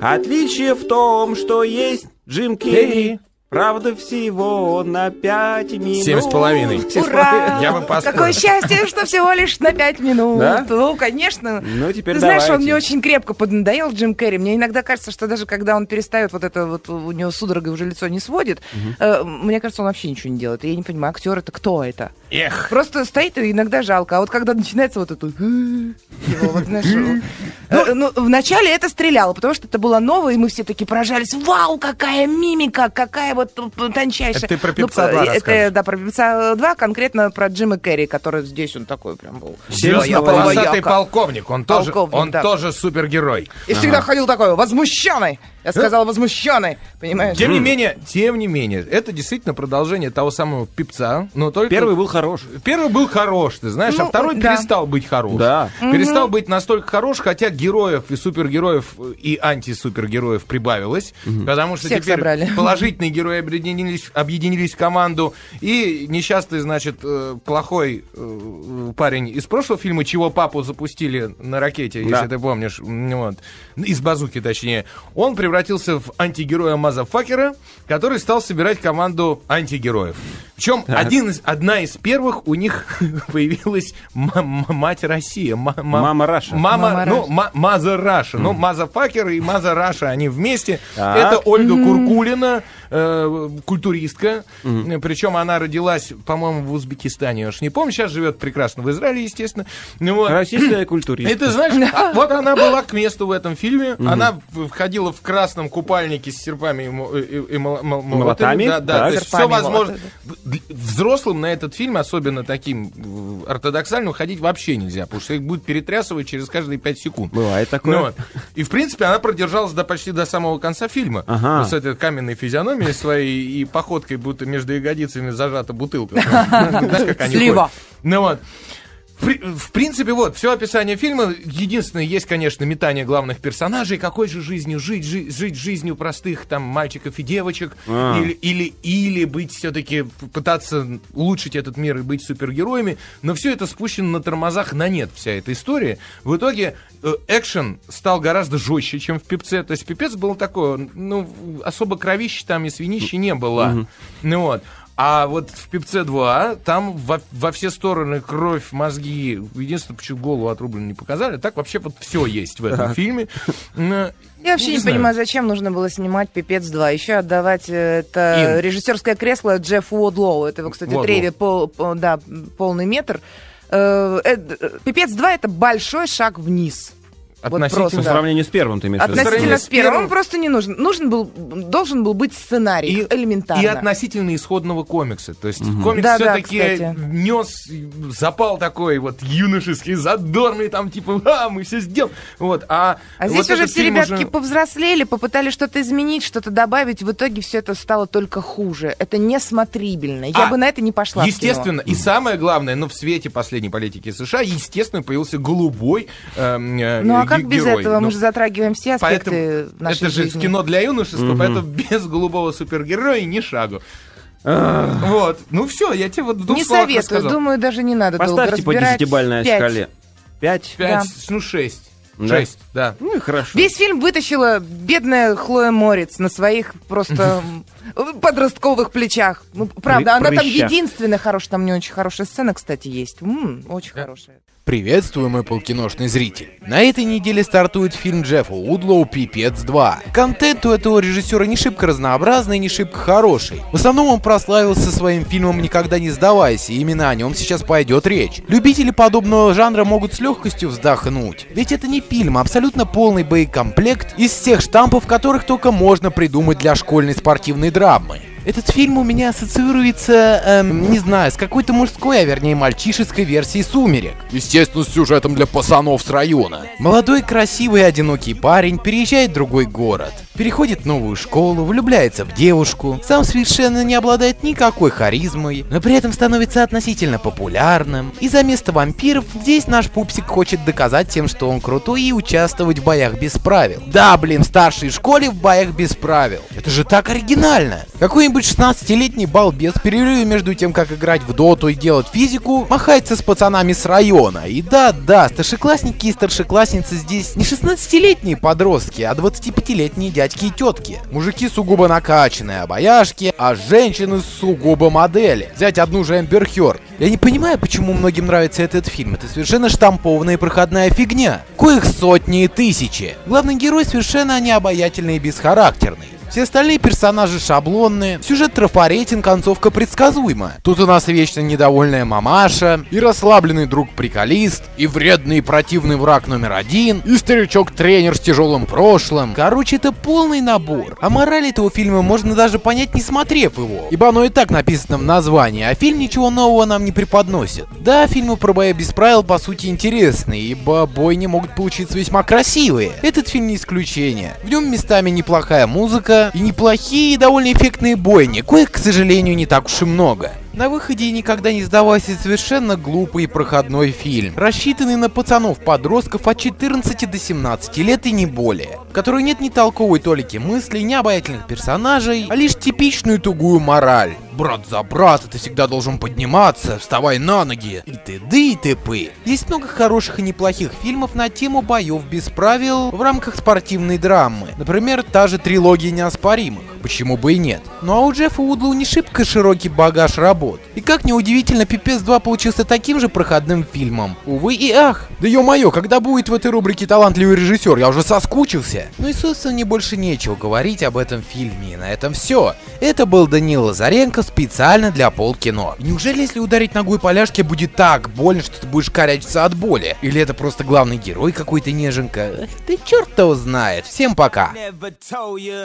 Speaker 5: Отличие в том, что есть Джим Керри. Правда, всего на пять минут.
Speaker 4: Семь с половиной.
Speaker 2: Ура!
Speaker 4: Я бы поспорил.
Speaker 2: Какое счастье, что всего лишь на пять минут.
Speaker 5: Да?
Speaker 2: Ну, конечно.
Speaker 5: Ну, теперь
Speaker 2: Ты знаешь, он
Speaker 5: давайте.
Speaker 2: мне очень крепко поднадоел, Джим Керри. Мне иногда кажется, что даже когда он перестает вот это вот, у него судорога уже лицо не сводит, э, мне кажется, он вообще ничего не делает. Я не понимаю, актер это кто это?
Speaker 4: Эх.
Speaker 2: Просто стоит и иногда жалко. А вот когда начинается вот это... его вот, знаешь, э, ну, вначале это стреляло, потому что это было новое, и мы все таки поражались. Вау, какая мимика, какая вот тончайшая.
Speaker 4: Это ты про
Speaker 2: Ну,
Speaker 4: «Певца 2»
Speaker 2: э,
Speaker 4: расскажешь.
Speaker 2: Это, да, про певца 2, конкретно про Джима Керри, который здесь он такой прям был. Бояка,
Speaker 4: полосатый полковник. Он тоже,
Speaker 2: Полковник,
Speaker 4: он
Speaker 2: да.
Speaker 4: тоже супергерой.
Speaker 2: И всегда ходил такой, возмущенный. Я сказала, возмущенный, понимаешь?
Speaker 4: Тем не менее, тем не менее, это действительно продолжение того самого пипца, но только...
Speaker 5: Первый был хорош.
Speaker 4: Первый был хорош, ты знаешь, а
Speaker 2: Ну,
Speaker 4: второй
Speaker 2: да.
Speaker 4: перестал быть хорош.
Speaker 5: Да.
Speaker 4: Перестал быть настолько хорош, хотя героев и супергероев и антисупергероев прибавилось, потому что
Speaker 2: Всех
Speaker 4: теперь
Speaker 2: собрали.
Speaker 4: положительные герои объединились, объединились в команду, и несчастный, значит, э, плохой э, парень из прошлого фильма, чего папу запустили на ракете,
Speaker 5: Да.
Speaker 4: если ты помнишь, вот, из базуки точнее, он превратился в антигероя Motherfucker а, который стал собирать команду антигероев. Причем один из, одна из первых у них появилась м- м- мать Россия. ма- ма-
Speaker 5: Мама Russia.
Speaker 4: Мама, ну, ма- Mother Russia. Ну, Motherfucker и Mother Russia, они вместе.
Speaker 5: Так.
Speaker 4: Это Ольга Куркулина, э, культуристка. Причем она родилась, по-моему, в Узбекистане. Я уж не помню, сейчас живет прекрасно в Израиле, естественно. Ну, вот.
Speaker 5: Российская культура.
Speaker 4: И ты знаешь, а вот она была к месту в этом фильме. Она входила в красном купальнике с серпами и, и- и мол- мол-
Speaker 5: Молотами?
Speaker 4: Да, да.
Speaker 5: Так.
Speaker 4: То есть все возможно. Взрослым на этот фильм, особенно таким ортодоксальным, ходить вообще нельзя, потому что их будет перетрясывать через каждые 5 секунд.
Speaker 5: Бывает такое.
Speaker 4: Ну вот. И, в принципе, она продержалась до, почти до самого конца фильма.
Speaker 5: Ага.
Speaker 4: Вот с этой каменной физиономией своей и походкой, будто между ягодицами зажата бутылка. Знаешь, как они
Speaker 2: Слива.
Speaker 4: Ну вот. В, при- в принципе, вот, все описание фильма. Единственное, есть, конечно, метание главных персонажей. Какой же жизнью жить? жи- жить жизнью простых там мальчиков и девочек.
Speaker 5: А.
Speaker 4: Или, или, или быть все-таки, пытаться улучшить этот мир и быть супергероями. Но все это спущено на тормозах на нет, вся эта история. В итоге э, экшен стал гораздо жестче, чем в Пипце. То есть Пипец был такой, ну, особо кровищи там и свинищи не было. Ну вот. А вот в Пипце 2 там во, во все стороны кровь, мозги. Единственное, почему голову отрублено не показали. Так вообще вот все есть в этом фильме. Ну,
Speaker 2: Я вообще не,
Speaker 4: знаю.
Speaker 2: понимаю, зачем нужно было снимать «Пипец 2». Еще отдавать э, это
Speaker 4: Ин.
Speaker 2: режиссерское кресло Джеффу Уодлоу. Это его, кстати, треви пол, по- да, полный метр. Э, э, «Пипец 2» — это большой шаг вниз. Вот
Speaker 4: Относительно
Speaker 2: просто,
Speaker 5: По
Speaker 2: да.
Speaker 5: сравнению с первым ты имеешь в виду?
Speaker 2: Относительно с первым, он просто не нужен. Нужен был, должен был быть сценарий,
Speaker 4: И,
Speaker 2: элементарно.
Speaker 4: и относительно исходного комикса. То есть комикс
Speaker 2: Да, да,
Speaker 4: все-таки
Speaker 2: кстати.
Speaker 4: нес запал такой вот юношеский, задорный, там типа, а, мы все сделаем. Вот, а
Speaker 2: А
Speaker 4: вот
Speaker 2: здесь уже все ребятки
Speaker 4: уже-
Speaker 2: повзрослели, попытались что-то изменить, что-то добавить. В итоге все это стало только хуже. Это несмотрибельно. Я
Speaker 4: А,
Speaker 2: бы на это не пошла.
Speaker 4: Естественно, и самое главное, ну, в свете последней политики США, естественно, появился голубой эм, э,
Speaker 2: Ну а как без
Speaker 4: герой.
Speaker 2: этого? Мы
Speaker 4: Ну,
Speaker 2: же затрагиваем все аспекты
Speaker 4: Поэтому
Speaker 2: нашей
Speaker 4: это же
Speaker 2: жизни.
Speaker 4: кино для юношества, поэтому без голубого супергероя ни шагу. Вот. Ну все, я тебе вот в двух
Speaker 2: Не
Speaker 4: словах
Speaker 2: советую,
Speaker 4: рассказал.
Speaker 2: думаю, даже не надо долго
Speaker 5: Поставьте по
Speaker 2: разбирать.
Speaker 5: десятибальной
Speaker 2: Пять.
Speaker 5: шкале. Пять?
Speaker 4: Пять,
Speaker 2: Да.
Speaker 4: ну шесть.
Speaker 5: Да.
Speaker 4: Шесть, да.
Speaker 5: Ну и хорошо.
Speaker 2: Весь фильм вытащила бедная Хлоя Морец на своих просто подростковых плечах. Ну, правда,
Speaker 5: Пры-
Speaker 2: она там единственная хорошая, там не очень хорошая сцена, кстати, есть. М, очень хорошая.
Speaker 7: Приветствую, мой полкиношный зритель. На этой неделе стартует фильм Джеффа Удлоу «Пипец 2». Контент у этого режиссера не шибко разнообразный, не шибко хороший. В основном он прославился своим фильмом «Никогда не сдавайся», и именно о нем сейчас пойдет речь. Любители подобного жанра могут с легкостью вздохнуть. Ведь это не фильм, а абсолютно полный боекомплект из всех штампов, которых только можно придумать для школьной спортивной драмы. Этот фильм у меня ассоциируется, эм, не знаю, с какой-то мужской, а вернее мальчишеской версией «Сумерек». Естественно, с сюжетом для пацанов с района. Молодой, красивый, одинокий парень переезжает в другой город. Переходит в новую школу, влюбляется в девушку, сам совершенно не обладает никакой харизмой, но при этом становится относительно популярным. И за место вампиров здесь наш пупсик хочет доказать тем, что он крутой и участвовать в боях без правил. Да, блин, в старшей школе в боях без правил. Это же так оригинально. Какой-нибудь 16-летний балбес в перерыве между тем, как играть в доту и делать физику, махается с пацанами с района. И да-да, старшеклассники и старшеклассницы здесь не 16-летние подростки, а 25-летние дядьки и тетки. Мужики сугубо накачанные, обаяшки, а женщины сугубо модели. Взять одну же Эмбер Хёрд. Я не понимаю, почему многим нравится этот фильм. Это совершенно штампованная и проходная фигня. Коих сотни и тысячи. Главный герой совершенно необаятельный и бесхарактерный. Все остальные персонажи шаблонные, сюжет трафаретен, концовка предсказуема. Тут у нас вечно недовольная мамаша, и расслабленный друг-приколист, и вредный и противный враг номер один, и старичок-тренер с тяжелым прошлым. Короче, это полный набор. А мораль этого фильма можно даже понять, не смотрев его, ибо оно и так написано в названии, а фильм ничего нового нам не преподносит. Да, фильмы про бои без правил по сути интересные, ибо бойни могут получиться весьма красивые. Этот фильм не исключение. В нем местами неплохая музыка, и неплохие и довольно эффектные бойни, коих, к сожалению, не так уж и много. На выходе никогда не сдавайся совершенно глупый и проходной фильм, рассчитанный на пацанов-подростков от 14 до 17 лет и не более, в которой нет ни толковой толики мыслей, ни обаятельных персонажей, а лишь типичную тугую мораль. Брат за брата, ты всегда должен подниматься, вставай на ноги, и т.д. и т.п. Есть много хороших и неплохих фильмов на тему боев без правил в рамках спортивной драмы. Например, та же трилогия неоспоримых. Почему бы и нет? Ну а у Джеффа Удлоу не шибко широкий багаж работ. И как неудивительно, Пипец 2 получился таким же проходным фильмом. Увы и ах. Да ё-моё, когда будет в этой рубрике талантливый режиссер? Я уже соскучился. Ну и собственно мне больше нечего говорить об этом фильме. И на этом все. Это был Данил Лазаренко специально для полкино. И неужели если ударить ногой по ляжке будет так больно, что ты будешь корячиться от боли? Или это просто главный герой какой-то неженка? Эх, Ты черт его знает. Всем пока.
Speaker 3: Never told you.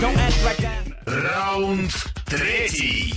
Speaker 3: Don't act like I...
Speaker 1: Раунд третий.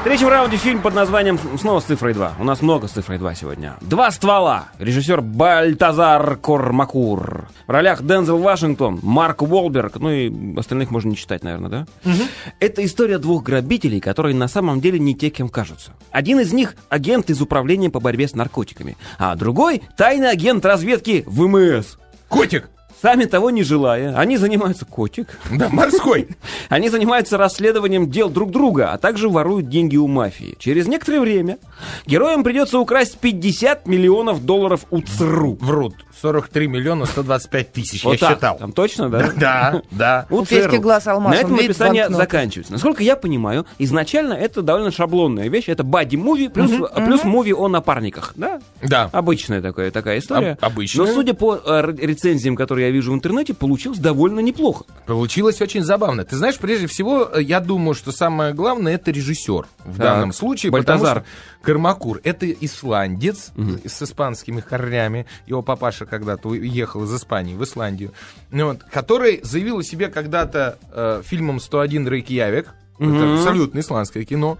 Speaker 5: В третьем раунде фильм под названием снова с цифрой 2. У нас много с цифрой 2 сегодня. «Два ствола». Режиссер Бальтазар Кормакур. В ролях Дензел Вашингтон, Марк Уолберг, ну и остальных можно не читать, наверное, да? Это история двух грабителей, которые на самом деле не те, кем кажутся. Один из них агент из управления по борьбе с наркотиками, а другой тайный агент разведки ВМС.
Speaker 4: Котик!
Speaker 5: Сами того не желая, они занимаются котик.
Speaker 4: Да, морской.
Speaker 5: Они занимаются расследованием дел друг друга, а также воруют деньги у мафии. Через некоторое время героям придется украсть 50 миллионов долларов у ЦРУ.
Speaker 4: Врут. 43 миллиона 125 тысяч,
Speaker 5: Вот
Speaker 4: я
Speaker 5: так.
Speaker 4: считал.
Speaker 5: Там точно, да?
Speaker 4: Да, да.
Speaker 5: У ЦРУ.
Speaker 2: глаз алмазом,
Speaker 5: На этом описание заканчивается. Насколько я понимаю, изначально это довольно шаблонная вещь. Это бади-муви плюс, плюс муви о напарниках. Да?
Speaker 4: Да.
Speaker 5: Обычная такая, такая история.
Speaker 4: Об- обычная.
Speaker 5: Но судя по э, рецензиям, которые я вижу в интернете, получилось довольно неплохо.
Speaker 4: Получилось очень забавно. Ты знаешь, прежде всего, э, я думаю, что самое главное это режиссер в данном случае.
Speaker 5: Бальтазар.
Speaker 4: Кармакур это исландец э, с испанскими корнями. Его папаша когда-то уехал из Испании в Исландию. Ну вот, который заявил о себе когда-то э, фильмом «101 Рейкьявик». Это абсолютно исландское кино.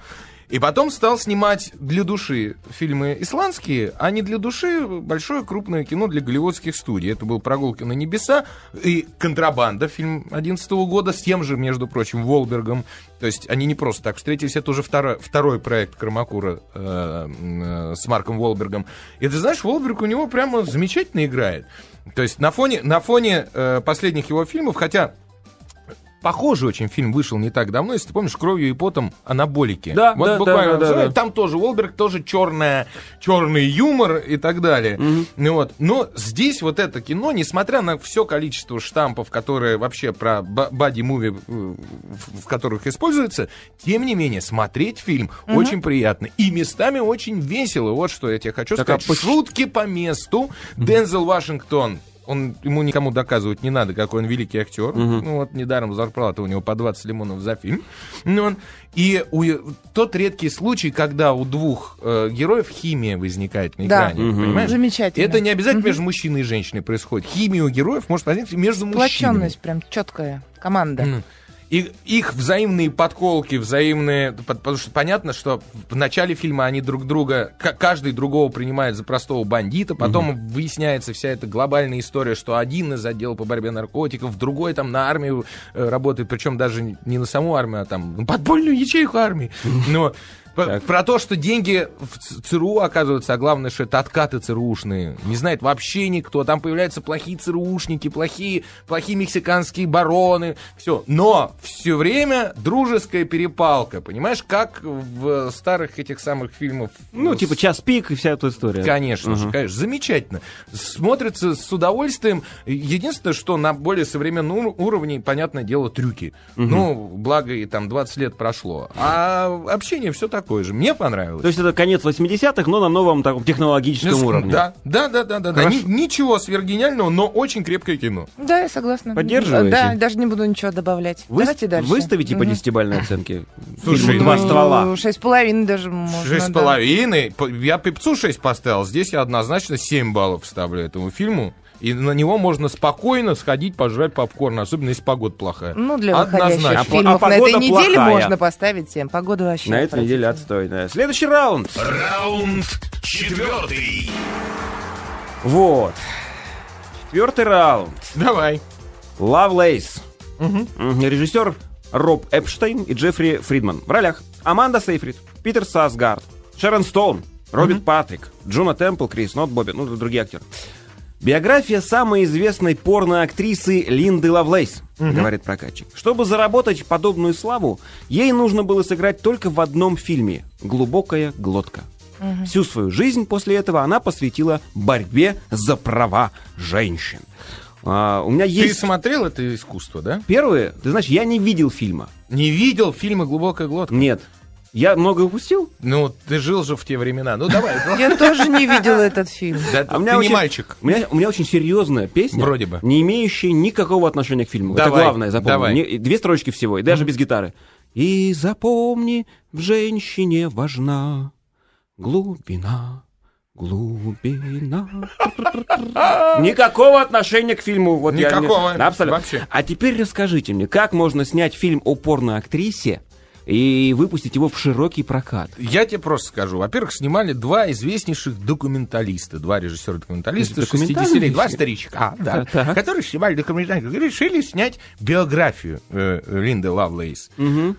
Speaker 4: И потом стал снимать для души фильмы исландские, а не для души большое крупное кино для голливудских студий. Это был «Прогулки на небеса» и «Контрабанда», фильм 2011 года, с тем же, между прочим, Волбергом. То есть они не просто так встретились, это уже второй, второй проект Кармакура э, э, с Марком Волбергом. И ты знаешь, Волберг у него прямо замечательно играет. То есть на фоне, на фоне э, последних его фильмов, хотя похожий очень фильм вышел не так давно, если ты помнишь, «Кровью и потом» анаболики.
Speaker 5: Да,
Speaker 4: вот
Speaker 5: да,
Speaker 4: буквально,
Speaker 5: да, да, да,
Speaker 4: там тоже Уолберг, тоже черная, черный юмор и так далее. Ну вот. Но здесь вот это кино, несмотря на все количество штампов, которые вообще про бади-муви, в которых используются, тем не менее, смотреть фильм очень приятно. И местами очень весело. Вот что я тебе хочу
Speaker 5: Так, а
Speaker 4: сказать.
Speaker 5: поч-
Speaker 4: Шутки по месту. Дензел Вашингтон. Он, ему никому доказывать не надо, какой он великий актер. Ну вот недаром зарплата у него по 20 лимонов за фильм. Ну, он- и у- тот редкий случай, когда у двух э, героев химия возникает на
Speaker 2: Да.
Speaker 4: экране. Понимаешь?
Speaker 2: Замечательно.
Speaker 4: Это не обязательно между мужчиной и женщиной происходит. Химия у героев может возникнуть между мужчинами.
Speaker 2: Сплоченность прям четкая команда.
Speaker 4: М. И их взаимные подколки, взаимные... по- Потому что понятно, что в начале фильма они друг друга... Каждый другого принимает за простого бандита. Потом выясняется вся эта глобальная история, что один из отдела по борьбе наркотиков, другой там на армию э, работает. Причем даже не на саму армию, а там подпольную ячейку армии. Но по- про то, что деньги в ЦРУ оказываются, а главное, что это откаты ЦРУшные. Не знает вообще никто. Там появляются плохие ЦРУшники, плохие, плохие мексиканские бароны. Все. Но все время дружеская перепалка. Понимаешь, как в старых этих самых фильмах.
Speaker 5: Ну,
Speaker 4: с-
Speaker 5: типа час пик и вся эта история.
Speaker 4: Конечно же, конечно, замечательно. Смотрится с удовольствием. Единственное, что на более современном ур- уровне, понятное дело, трюки. Ну, благо и там 20 лет прошло. А общение все такое же. Мне понравилось.
Speaker 5: То есть это конец 80-х, но на новом таком технологическом
Speaker 4: Ну,
Speaker 5: уровне.
Speaker 4: Да, да, да, да, да. да. Ни- ничего сверхгениального, но очень крепкое кино.
Speaker 2: Да, я согласна.
Speaker 5: Поддерживаете?
Speaker 2: Да, даже не буду ничего добавлять.
Speaker 5: Вы
Speaker 2: Давайте дальше.
Speaker 5: выставите по
Speaker 2: Мгм.
Speaker 5: десятибальной оценке
Speaker 4: Слушай,
Speaker 5: фильму «Два
Speaker 2: Ну,
Speaker 5: ствола».
Speaker 2: Шесть с половиной даже можно.
Speaker 4: Шесть с половиной. По- Я пипцу 6 поставил. Здесь я однозначно 7 баллов ставлю этому фильму. И на него можно спокойно сходить пожрать попкорн, особенно если погода плохая.
Speaker 2: Ну, для выходящих
Speaker 4: Однозначно.
Speaker 5: А
Speaker 2: фильмов
Speaker 5: по- а
Speaker 2: на этой неделе
Speaker 5: плохая.
Speaker 2: можно поставить 7. Погода вообще
Speaker 5: На этой неделе отстойная. Следующий раунд.
Speaker 1: Раунд четвертый.
Speaker 5: Вот. Четвертый раунд.
Speaker 4: Давай.
Speaker 5: Лавлейс. Мгм. Режиссер Роб Эпштейн и Джеффри Фридман. В ролях Аманда Сейфрид, Питер Сасгард, Шерон Стоун, Роберт Патрик, Джона Темпл, Крис Нот, Бобби, ну, другие актеры. Биография самой известной порноактрисы Линды Лавлейс, говорит прокатчик. Чтобы заработать подобную славу, ей нужно было сыграть только в одном фильме «Глубокая глотка». Всю свою жизнь после этого она посвятила борьбе за права женщин. А, у меня
Speaker 4: Ты
Speaker 5: есть
Speaker 4: смотрел это искусство, да?
Speaker 5: первые. Ты знаешь, я не видел фильма.
Speaker 4: Не видел фильма «Глубокая глотка»?
Speaker 5: Нет. Я много упустил?
Speaker 4: Ну, ты жил же в те времена. Ну, давай.
Speaker 2: Я тоже не видела этот фильм.
Speaker 4: Да,
Speaker 5: А у меня
Speaker 4: ты не
Speaker 5: очень-
Speaker 4: мальчик.
Speaker 5: У меня, у меня очень серьезная песня,
Speaker 4: Вроде бы.
Speaker 5: не имеющая никакого отношения к фильму. Это главное, запомни.
Speaker 4: давай.
Speaker 5: Не- две строчки всего, и даже без гитары. И запомни, в женщине важна глубина, глубина. Никакого отношения к фильму. Вот я не-
Speaker 4: Никакого.
Speaker 5: Абсолютно.
Speaker 4: Вообще.
Speaker 5: А теперь расскажите мне, как можно снять фильм о порноактрисе и выпустить его в широкий прокат?
Speaker 4: Я тебе просто скажу. Во-первых, снимали два известнейших документалиста, два режиссера-документалиста,
Speaker 5: Документальные
Speaker 4: 60 лет, два старичка, да,
Speaker 5: Так.
Speaker 4: которые снимали документалистов, решили снять биографию э, Линды Лавлейс. Печаль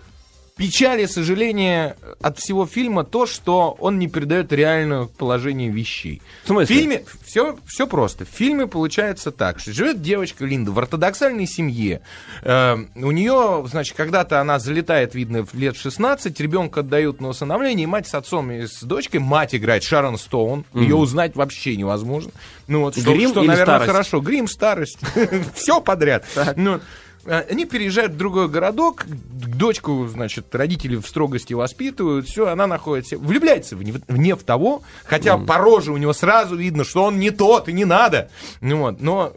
Speaker 4: и сожаление от всего фильма то, что он не передает реальное положение вещей.
Speaker 5: В смысле?
Speaker 4: В фильме все, все просто. В фильме получается так, что живет девочка Линда в ортодоксальной семье. Э, у нее, значит, когда-то она залетает, видно, в лет 16, ребенка отдают на усыновление, и мать с отцом и с дочкой, мать играет Шарон Стоун, ее узнать вообще невозможно. Ну вот, что,
Speaker 5: Грим
Speaker 4: что
Speaker 5: или
Speaker 4: наверное,
Speaker 5: старость?
Speaker 4: хорошо. Грим, старость, все подряд. Ну, они переезжают в другой городок, дочку, значит, родители в строгости воспитывают, все, она находится, влюбляется в не, в не в того, хотя по роже у него сразу видно, что он не тот и не надо. Ну вот, но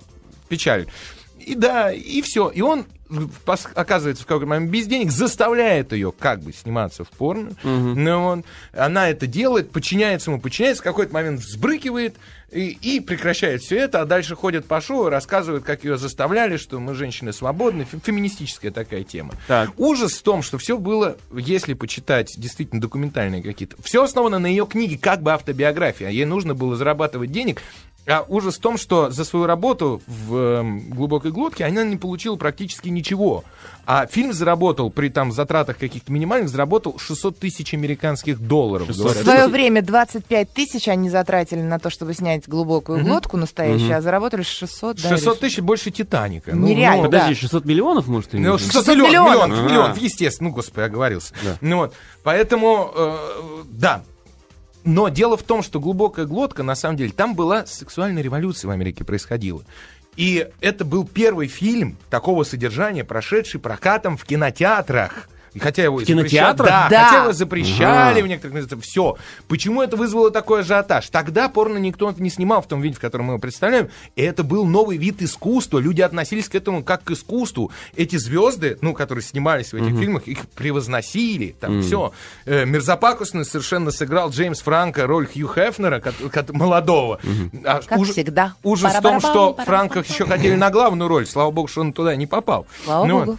Speaker 4: печаль. И да, и все. И он оказывается в какой-то момент без денег, заставляет ее как бы сниматься в порно. Но он, она это делает, подчиняется ему, подчиняется, в какой-то момент взбрыкивает и, и прекращает все это, а дальше ходят по шоу и рассказывают, как ее заставляли, что мы женщины свободны, фе- феминистическая такая тема.
Speaker 5: Так.
Speaker 4: Ужас в том, что все было, если почитать действительно документальные какие-то, все основано на ее книге, как бы автобиография. Ей нужно было зарабатывать денег, А ужас в том, что за свою работу в эм, глубокой глотке она не получила практически ничего. А фильм заработал при там затратах каких-то минимальных, заработал 600 тысяч американских долларов.
Speaker 5: 600
Speaker 2: В свое время 25 тысяч они затратили на то, чтобы снять глубокую глотку настоящую, а заработали 600. да,
Speaker 4: 600
Speaker 2: или
Speaker 4: тысяч больше Титаника.
Speaker 2: Нереально.
Speaker 4: ну,
Speaker 5: Подожди,
Speaker 2: да.
Speaker 5: 600 миллионов, может, ты
Speaker 4: Ну,
Speaker 5: имеешь в виду?
Speaker 4: 600
Speaker 2: 600
Speaker 4: миллионов,
Speaker 2: миллионов.
Speaker 4: миллионов,
Speaker 5: А.
Speaker 4: миллионов, естественно, ну, господи, оговорился. Ну вот, поэтому, э, да. Но дело в том, что глубокая глотка, на самом деле, там была сексуальная революция в Америке происходила. И это был первый фильм такого содержания, прошедший прокатом в кинотеатрах. И хотя его и запрещали-
Speaker 5: кинотеатрах?
Speaker 4: Да,
Speaker 2: Да.
Speaker 4: хотя его запрещали
Speaker 5: Ага.
Speaker 4: в некоторых местах. Все. Почему это вызвало такой ажиотаж? Тогда порно никто не снимал в том виде, в котором мы его представляем. И это был новый вид искусства. Люди относились к этому как к искусству. Эти звезды, ну, которые снимались в этих фильмах, их превозносили. Там все. мерзопакостно совершенно сыграл Джеймс Франко роль Хью Хефнера, кот- кот- молодого. А
Speaker 2: Как всегда.
Speaker 4: Ужас в том, что Франко еще хотели на главную роль. Слава богу, что он туда не попал.
Speaker 2: Слава
Speaker 4: Ну,
Speaker 2: богу.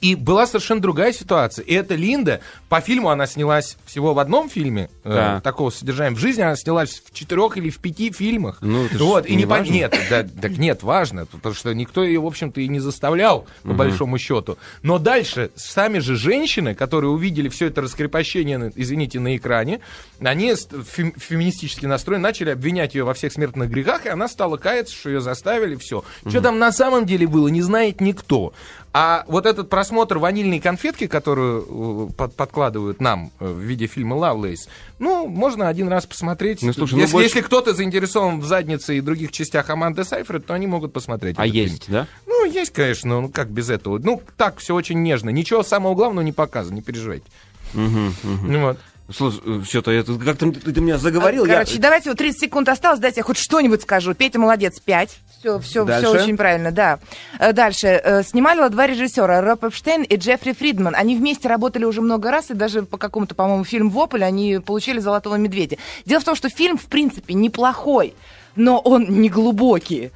Speaker 4: И была совершенно другая ситуация. И эта Линда, по фильму она снялась всего в одном фильме, э,
Speaker 5: Да.
Speaker 4: такого содержания. В жизни она снялась в четырех или в пяти фильмах.
Speaker 5: Ну, это
Speaker 4: вот, и
Speaker 5: не
Speaker 4: не
Speaker 5: важно.
Speaker 4: Нет, да, так нет, важно, потому что никто ее, в общем-то, и не заставлял, по большому счету. Но дальше сами же женщины, которые увидели все это раскрепощение, извините, на экране, они фем- феминистически настроены, начали обвинять ее во всех смертных грехах, и она стала каяться, что ее заставили, все. Что там на самом деле было, не знает никто. А вот этот просмотр ванильной конфетки, которую э, под- подкладывают нам э, в виде фильма «Лавлейс», ну, можно один раз посмотреть.
Speaker 5: Ну, слушай, ну,
Speaker 4: если,
Speaker 5: больше-
Speaker 4: если кто-то заинтересован в заднице и других частях Аманды Сайфред, то они могут посмотреть
Speaker 5: А
Speaker 4: этот
Speaker 5: есть,
Speaker 4: фильм.
Speaker 5: да?
Speaker 4: Ну, есть, конечно, ну как без этого. Ну, так, все очень нежно. Ничего самого главного не показано, не переживайте. Ну, вот.
Speaker 5: Слушай, что-то это как-то ты, ты меня заговорил. я-
Speaker 2: Короче, давайте, вот 30 секунд осталось, дайте я хоть что-нибудь скажу. Петя молодец, 5. Все, все,
Speaker 5: Дальше?
Speaker 2: все очень правильно, да. Э, Дальше. Э, Снимали два режиссера, Роб Эпштейн и Джеффри Фридман. Они вместе работали уже много раз, и даже по какому-то, по-моему, фильму «Вопль» они получили «Золотого медведя». Дело в том, что фильм, в принципе, неплохой, но он не глубокий.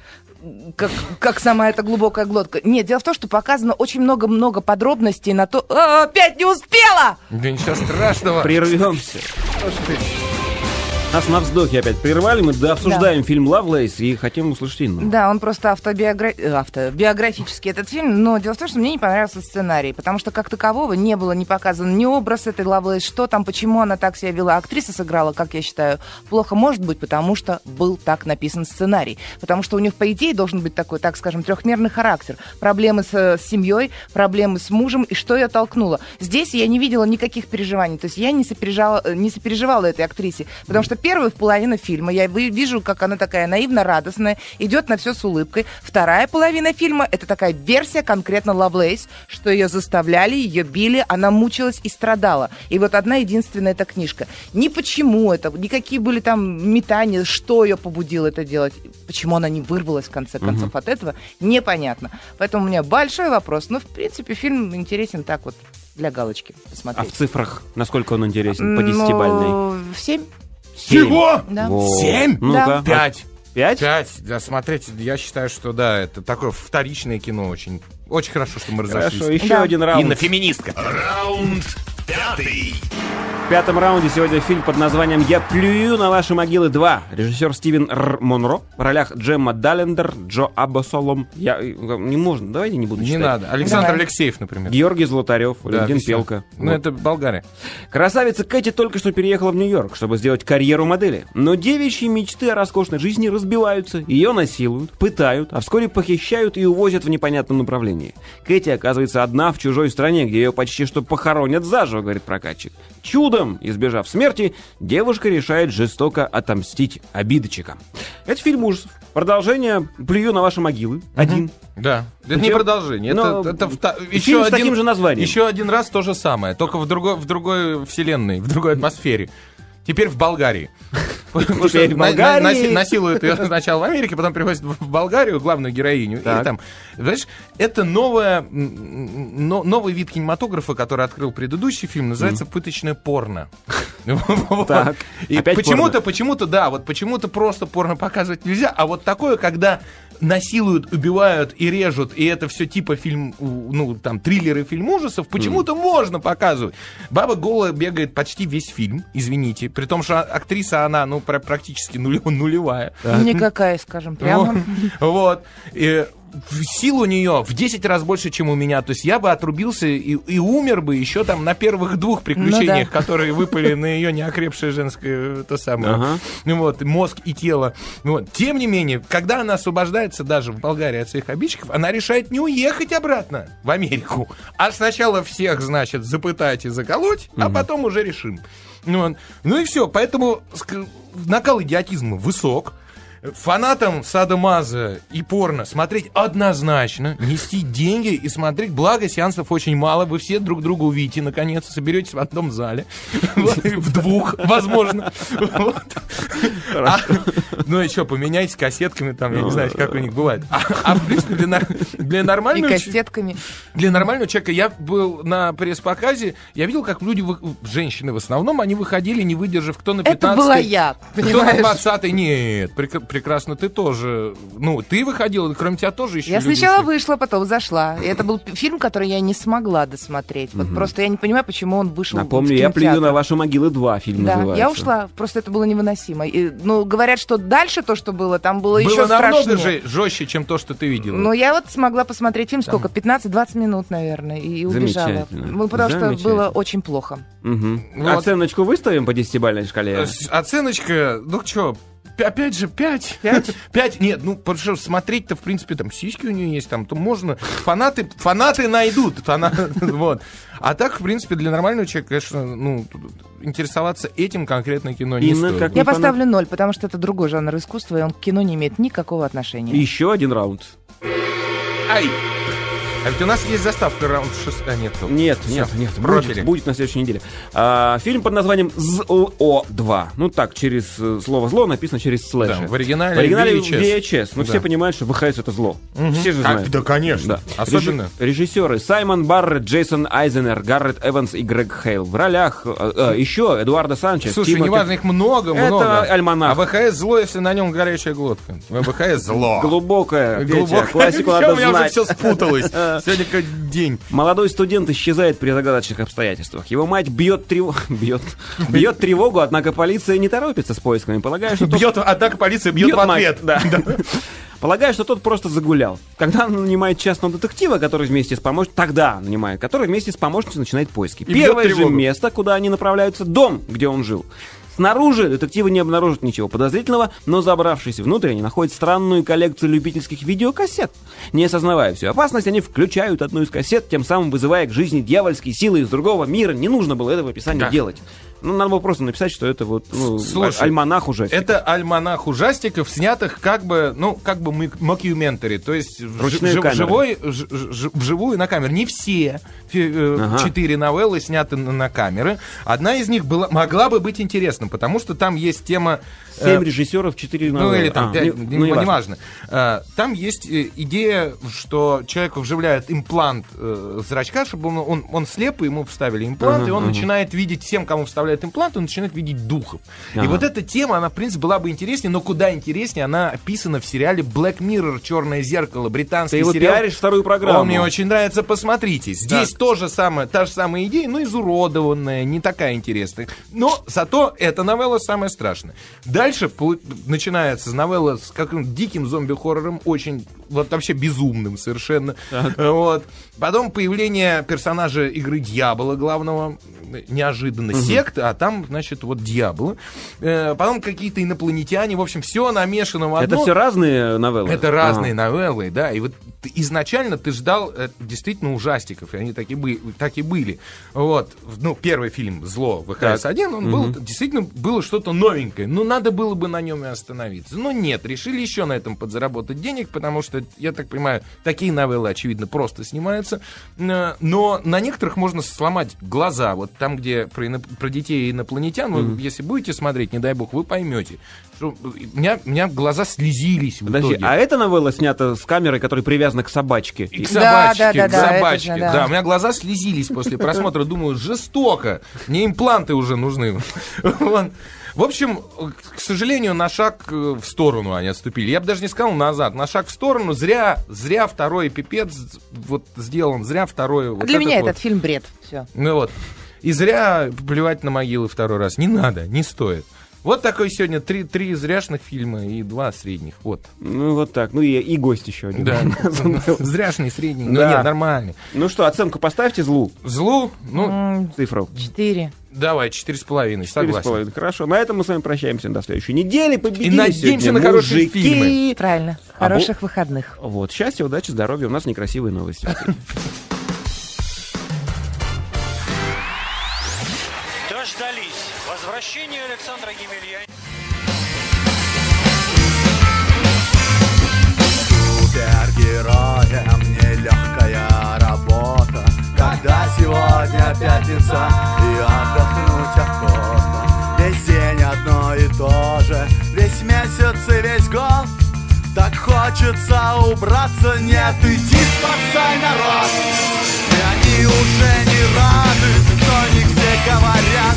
Speaker 2: Как, как сама эта глубокая глотка. Нет, дело в том, что показано очень много-много подробностей на то... А, опять не успела!
Speaker 4: Да ничего страшного.
Speaker 5: Прервемся. Нас на вздохе опять прервали, мы да, обсуждаем фильм «Лавлейс» и хотим услышать Инну.
Speaker 2: Да, он просто автобиогра... э, автобиографический этот фильм, но дело в том, что мне не понравился сценарий, потому что как такового не было не показан ни образ этой Лавлейс, что там, почему она так себя вела. Актриса сыграла, как я считаю, плохо, может быть, потому что был так написан сценарий. Потому что у них, по идее, должен быть такой, так скажем, трехмерный характер. Проблемы с, э, с семьей, проблемы с мужем, и что ее толкнуло. Здесь я не видела никаких переживаний, то есть я не сопереживала, э, не сопереживала этой актрисе, потому что первая половина фильма я вижу, как она такая наивно-радостная, идет на все с улыбкой. Вторая половина фильма это такая версия конкретно Лавлейс, что ее заставляли, ее били, она мучилась и страдала. И вот одна единственная эта книжка. Ни почему это, никакие были там метания, что ее побудило это делать, почему она не вырвалась в конце концов от этого, непонятно. Поэтому у меня большой вопрос. Но в принципе фильм интересен так вот для галочки
Speaker 5: А
Speaker 2: посмотреть.
Speaker 5: в цифрах насколько он интересен? По десятибальной?
Speaker 2: Ну, в семь.
Speaker 4: Чего?
Speaker 2: Да.
Speaker 4: Семь?
Speaker 5: Ну-ка.
Speaker 4: Пять.
Speaker 5: Пять?
Speaker 4: Пять. Да, смотреть, я считаю, что да, это такое вторичное кино очень. Очень хорошо, что мы разошлись.
Speaker 5: Хорошо, еще
Speaker 2: Да.
Speaker 5: один раунд.
Speaker 4: Инна феминистка.
Speaker 1: Раунд пятый.
Speaker 5: В пятом раунде сегодня фильм под названием «Я плюю на ваши могилы 2». Режиссер Стивен Р. Монро. В ролях Джемма Даллендер, Джо Абасолом. Я... э, Не можно, давайте не буду
Speaker 4: Не
Speaker 5: читать.
Speaker 4: надо. Александр
Speaker 2: Давай.
Speaker 4: Алексеев, например.
Speaker 5: Георгий Золотарев,
Speaker 4: Да,
Speaker 5: Валентин? Пелка.
Speaker 4: Ну,
Speaker 5: Вот.
Speaker 4: это Болгария.
Speaker 5: Красавица Кэти только что переехала в Нью-Йорк, чтобы сделать карьеру модели. Но девичьи мечты о роскошной жизни разбиваются, ее насилуют, пытают, а вскоре похищают и увозят в непонятном направлении. Кэти оказывается одна в чужой стране, где ее почти что похоронят заживо, говорит прокатчик. Чудом, избежав смерти, девушка решает жестоко отомстить обидчикам. Это фильм ужасов. Продолжение «Плюю на ваши могилы». Один.
Speaker 4: Да. Это не продолжение.
Speaker 5: Но
Speaker 4: Это, это вта-
Speaker 5: фильм
Speaker 4: еще
Speaker 5: с
Speaker 4: один,
Speaker 5: таким же названием.
Speaker 4: Еще один раз то же самое, только в другой, в другой вселенной, в другой атмосфере. Теперь в Болгарии. Потому что Насилуют ее сначала в Америке, потом привозят в Болгарию, главную героиню. И там, знаешь, это новое, м, но- новый вид кинематографа, который открыл предыдущий фильм, называется «Пыточное порно». И почему-то, почему-то, да, вот почему-то просто порно показывать нельзя, а вот такое, когда насилуют, убивают и режут, и это все типа фильм, ну, там, триллеры, фильм ужасов, почему-то можно показывать. Баба голая бегает почти весь фильм, извините, при том, что актриса, она, ну, пра- практически нуле- нулевая.
Speaker 2: Никакая, скажем, прямо.
Speaker 4: Вот. И сил у нее в 10 раз больше, чем у меня. То есть я бы отрубился и, и умер бы еще там на первых двух приключениях, которые выпали на ее неокрепшее женское то самое.
Speaker 5: Ага.
Speaker 4: Ну Вот, мозг и тело. Ну Вот. Тем не менее, когда она освобождается даже в Болгарии от своих обидчиков, она решает не уехать обратно в Америку, а сначала всех, значит, запытать и заколоть, а потом уже решим. Ну, ну и все. Поэтому накал идиотизма высок. Фанатам садомаза и порно смотреть однозначно, нести деньги и смотреть. Благо, сеансов очень мало. Вы все друг друга увидите, наконец, соберетесь в одном зале. В двух, возможно. А, Ну и что, поменяйтесь кассетками, там, я не знаю, как у них бывает. А, а, в принципе, для,
Speaker 2: И
Speaker 4: нормального...
Speaker 2: кастетками.
Speaker 4: для нормального человека я был на пресс-показе, я видел, как люди, женщины в основном, они выходили, не выдержав, кто на 15
Speaker 2: Это была я,
Speaker 4: кто на
Speaker 2: понимаешь?
Speaker 4: 20 нет, прекрасно, ты тоже, ну, ты выходила, кроме тебя тоже еще
Speaker 2: Я сначала
Speaker 4: ушли.
Speaker 2: вышла, потом зашла. И это был фильм, который я не смогла досмотреть. Вот просто я не понимаю, почему он вышел
Speaker 5: Напомню,
Speaker 2: в
Speaker 5: я плюю на ваши могилы 2 фильм
Speaker 2: Да,
Speaker 5: называется.
Speaker 2: я ушла. Просто это было невыносимо. И, ну, говорят, что дальше то, что было, там было,
Speaker 4: Было
Speaker 2: еще
Speaker 4: намного
Speaker 2: страшнее.
Speaker 4: же жестче, чем то, что ты видела.
Speaker 2: Ну, я вот смогла посмотреть фильм сколько? 15-20 минут, наверное, и убежала. Ну, потому что было очень плохо.
Speaker 5: Мгм.
Speaker 4: Вот.
Speaker 5: Оценочку выставим по десятибалльной шкале?
Speaker 4: Оценочка, ну что, опять же, 5. 5? 5? Нет, ну, потому что смотреть-то, в принципе, там сиськи у нее есть, там, то можно. Фанаты, фанаты найдут. фана- вот. А так, в принципе, для нормального человека, конечно, ну, интересоваться этим конкретно кино не стоит.
Speaker 5: как-
Speaker 2: Я
Speaker 5: фанат.
Speaker 2: поставлю ноль, потому что это другой жанр искусства, и он к кино не имеет никакого отношения.
Speaker 5: Еще один раунд.
Speaker 4: Ай! А ведь у нас есть заставка раунд 6. А, нет. тут.
Speaker 5: Нет,
Speaker 4: Всё,
Speaker 5: нет, нет,
Speaker 4: пропили.
Speaker 5: будет, будет на следующей неделе. А, фильм под названием ЗО2. Ну так, через э, слово зло написано через слэш.
Speaker 4: Да, в оригинале
Speaker 5: В оригинале
Speaker 4: VHS.
Speaker 5: VHS. Но
Speaker 4: Да.
Speaker 5: все понимают, что ВХС это зло. Все же
Speaker 4: Как-
Speaker 5: знают.
Speaker 4: да, конечно.
Speaker 5: Да.
Speaker 4: Особенно.
Speaker 5: Режи- Режиссеры Саймон Барретт, Джейсон Айзенер, Гаррет Эванс и Грег Хейл. В ролях э, э, еще Эдуардо Санчес.
Speaker 4: Слушай,
Speaker 5: Тимоти-
Speaker 4: неважно, их много,
Speaker 5: Это
Speaker 4: много.
Speaker 5: альманах.
Speaker 4: А ВХС зло, если на нем горячая глотка. ВХС зло.
Speaker 5: Глубокая, Петя,
Speaker 4: Глубоко.
Speaker 5: классику надо
Speaker 4: у меня уже
Speaker 5: знать.
Speaker 4: все спуталось. Сегодня как день.
Speaker 5: Молодой студент исчезает при загадочных обстоятельствах. Его мать бьет, трев- бьет, бьет тревогу, однако полиция не торопится с поисками, полагая, что
Speaker 4: Бьет, однако полиция бьет, в
Speaker 5: мать,
Speaker 4: ответ.
Speaker 5: да. Полагая, что тот просто загулял. Когда он нанимает частного детектива, который вместе с помощницей... Тогда нанимает, который вместе с помощницей начинает поиски.
Speaker 4: И
Speaker 5: Первое же
Speaker 4: тревогу.
Speaker 5: место, куда они направляются, дом, где он жил. Снаружи детективы не обнаружат ничего подозрительного, но забравшись внутрь, они находят странную коллекцию любительских видеокассет. Не осознавая всю опасность, они включают одну из кассет, тем самым вызывая к жизни дьявольские силы из другого мира. Не нужно было этого описания
Speaker 4: Да.
Speaker 5: делать. Ну, надо было просто написать, что это вот ну,
Speaker 4: Слушай,
Speaker 5: альманах уже.
Speaker 4: Это альманах ужастиков, снятых как бы, ну, как бы мокьюментари, то есть в
Speaker 5: Ручные камеры.
Speaker 4: живой, ж- вживую на камеру. Не все э,
Speaker 5: Ага.
Speaker 4: четыре новеллы сняты на, на камеры. Одна из них была, могла бы быть интересна, потому что там есть тема... э,
Speaker 5: Семь режиссеров, четыре
Speaker 4: Ну,
Speaker 5: новеллы.
Speaker 4: или там
Speaker 5: А, не-
Speaker 4: не,
Speaker 5: ну,
Speaker 4: не
Speaker 5: неважно.
Speaker 4: важно. А, Там есть э, идея, что человеку вживляют имплант э, зрачка, чтобы он, он, он слеп, и ему вставили имплант,
Speaker 5: Ага,
Speaker 4: и он
Speaker 5: ага.
Speaker 4: начинает видеть, всем, кому вставляют имплант, он начинает видеть духов. И
Speaker 5: Ага.
Speaker 4: вот эта тема, она, в принципе, была бы интереснее, но куда интереснее, она описана в сериале Black Mirror, Черное зеркало, британский
Speaker 5: Ты его
Speaker 4: сериал.
Speaker 5: пиаришь вторую программу.
Speaker 4: Он мне очень нравится, посмотрите. Здесь тоже самое, та же самая идея, но изуродованная, не такая интересная. Но зато эта новелла самая страшная. Дальше начинается новелла с каким-то диким зомби-хоррором, очень, вот вообще безумным совершенно. Вот. Потом появление персонажа игры Дьявола, главного, неожиданно, секта, а там, значит, вот Дьявол. Э, Потом какие-то инопланетяне, в общем, все намешано в одно.
Speaker 5: Это все разные новеллы?
Speaker 4: Это разные
Speaker 5: Ага.
Speaker 4: новеллы, да. И вот ты- изначально ты ждал э, действительно ужастиков, и они так и, бы- так и были. Вот. Ну, первый фильм «Зло» ВХС-1, он был, действительно было что-то новенькое. Ну, надо было бы на нем и остановиться. Но нет, решили еще на этом подзаработать денег, потому что, я так понимаю, такие новеллы, очевидно, просто снимаются. Э, Но на некоторых можно сломать глаза. Вот там, где про, ино- про детей и инопланетян, вы, если будете смотреть, не дай бог, вы поймете. Что у меня, у меня глаза слезились в
Speaker 5: Подожди,
Speaker 4: итоге.
Speaker 5: а эта новелла снята с камерой, которая привязана привязана к собачке.
Speaker 4: И к
Speaker 2: Да,
Speaker 4: собачке,
Speaker 2: да, да,
Speaker 4: к
Speaker 2: да, это
Speaker 4: собачке.
Speaker 2: же,
Speaker 4: да.
Speaker 2: да.
Speaker 4: у меня глаза слезились после просмотра. Думаю, жестоко. Мне импланты уже нужны. В общем, к сожалению, на шаг э, в сторону они отступили. Я бы даже не сказал назад. На шаг в сторону. Зря, зря второй пипец вот сделан. Зря второй. вот
Speaker 2: Для меня
Speaker 4: вот.
Speaker 2: этот фильм бред. Все.
Speaker 4: Ну вот. И зря плевать на могилы второй раз. Не надо, не стоит. Вот такой сегодня три, три зряшных фильма и два средних. Вот.
Speaker 5: Ну, вот так. Ну, и, и гость еще один.
Speaker 4: Да. Зряшный, средний. Ну
Speaker 5: Да.
Speaker 4: нет, нормальный.
Speaker 5: Ну что, оценку поставьте злу.
Speaker 4: Злу, ну,
Speaker 5: Цифру.
Speaker 2: Четыре.
Speaker 4: давай, четыре с половиной,
Speaker 5: Четыре с половиной. Хорошо. На этом мы с вами прощаемся до следующей недели. Победили
Speaker 4: И надеемся на хорошие
Speaker 5: мужики.
Speaker 4: фильмы.
Speaker 2: Правильно.
Speaker 5: А
Speaker 2: Хороших выходных.
Speaker 5: Вот. Счастья, удачи, здоровья. У нас некрасивые новости.
Speaker 8: Александра Емельянова.
Speaker 9: Супергероем нелегкая работа. Когда сегодня пятница и отдохнуть охота Весь день одно и то же Весь месяц и весь год. Так хочется убраться Нет, иди спасай народ. И они уже не рады не все говорят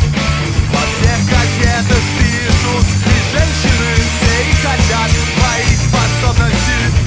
Speaker 9: хотят Твои способности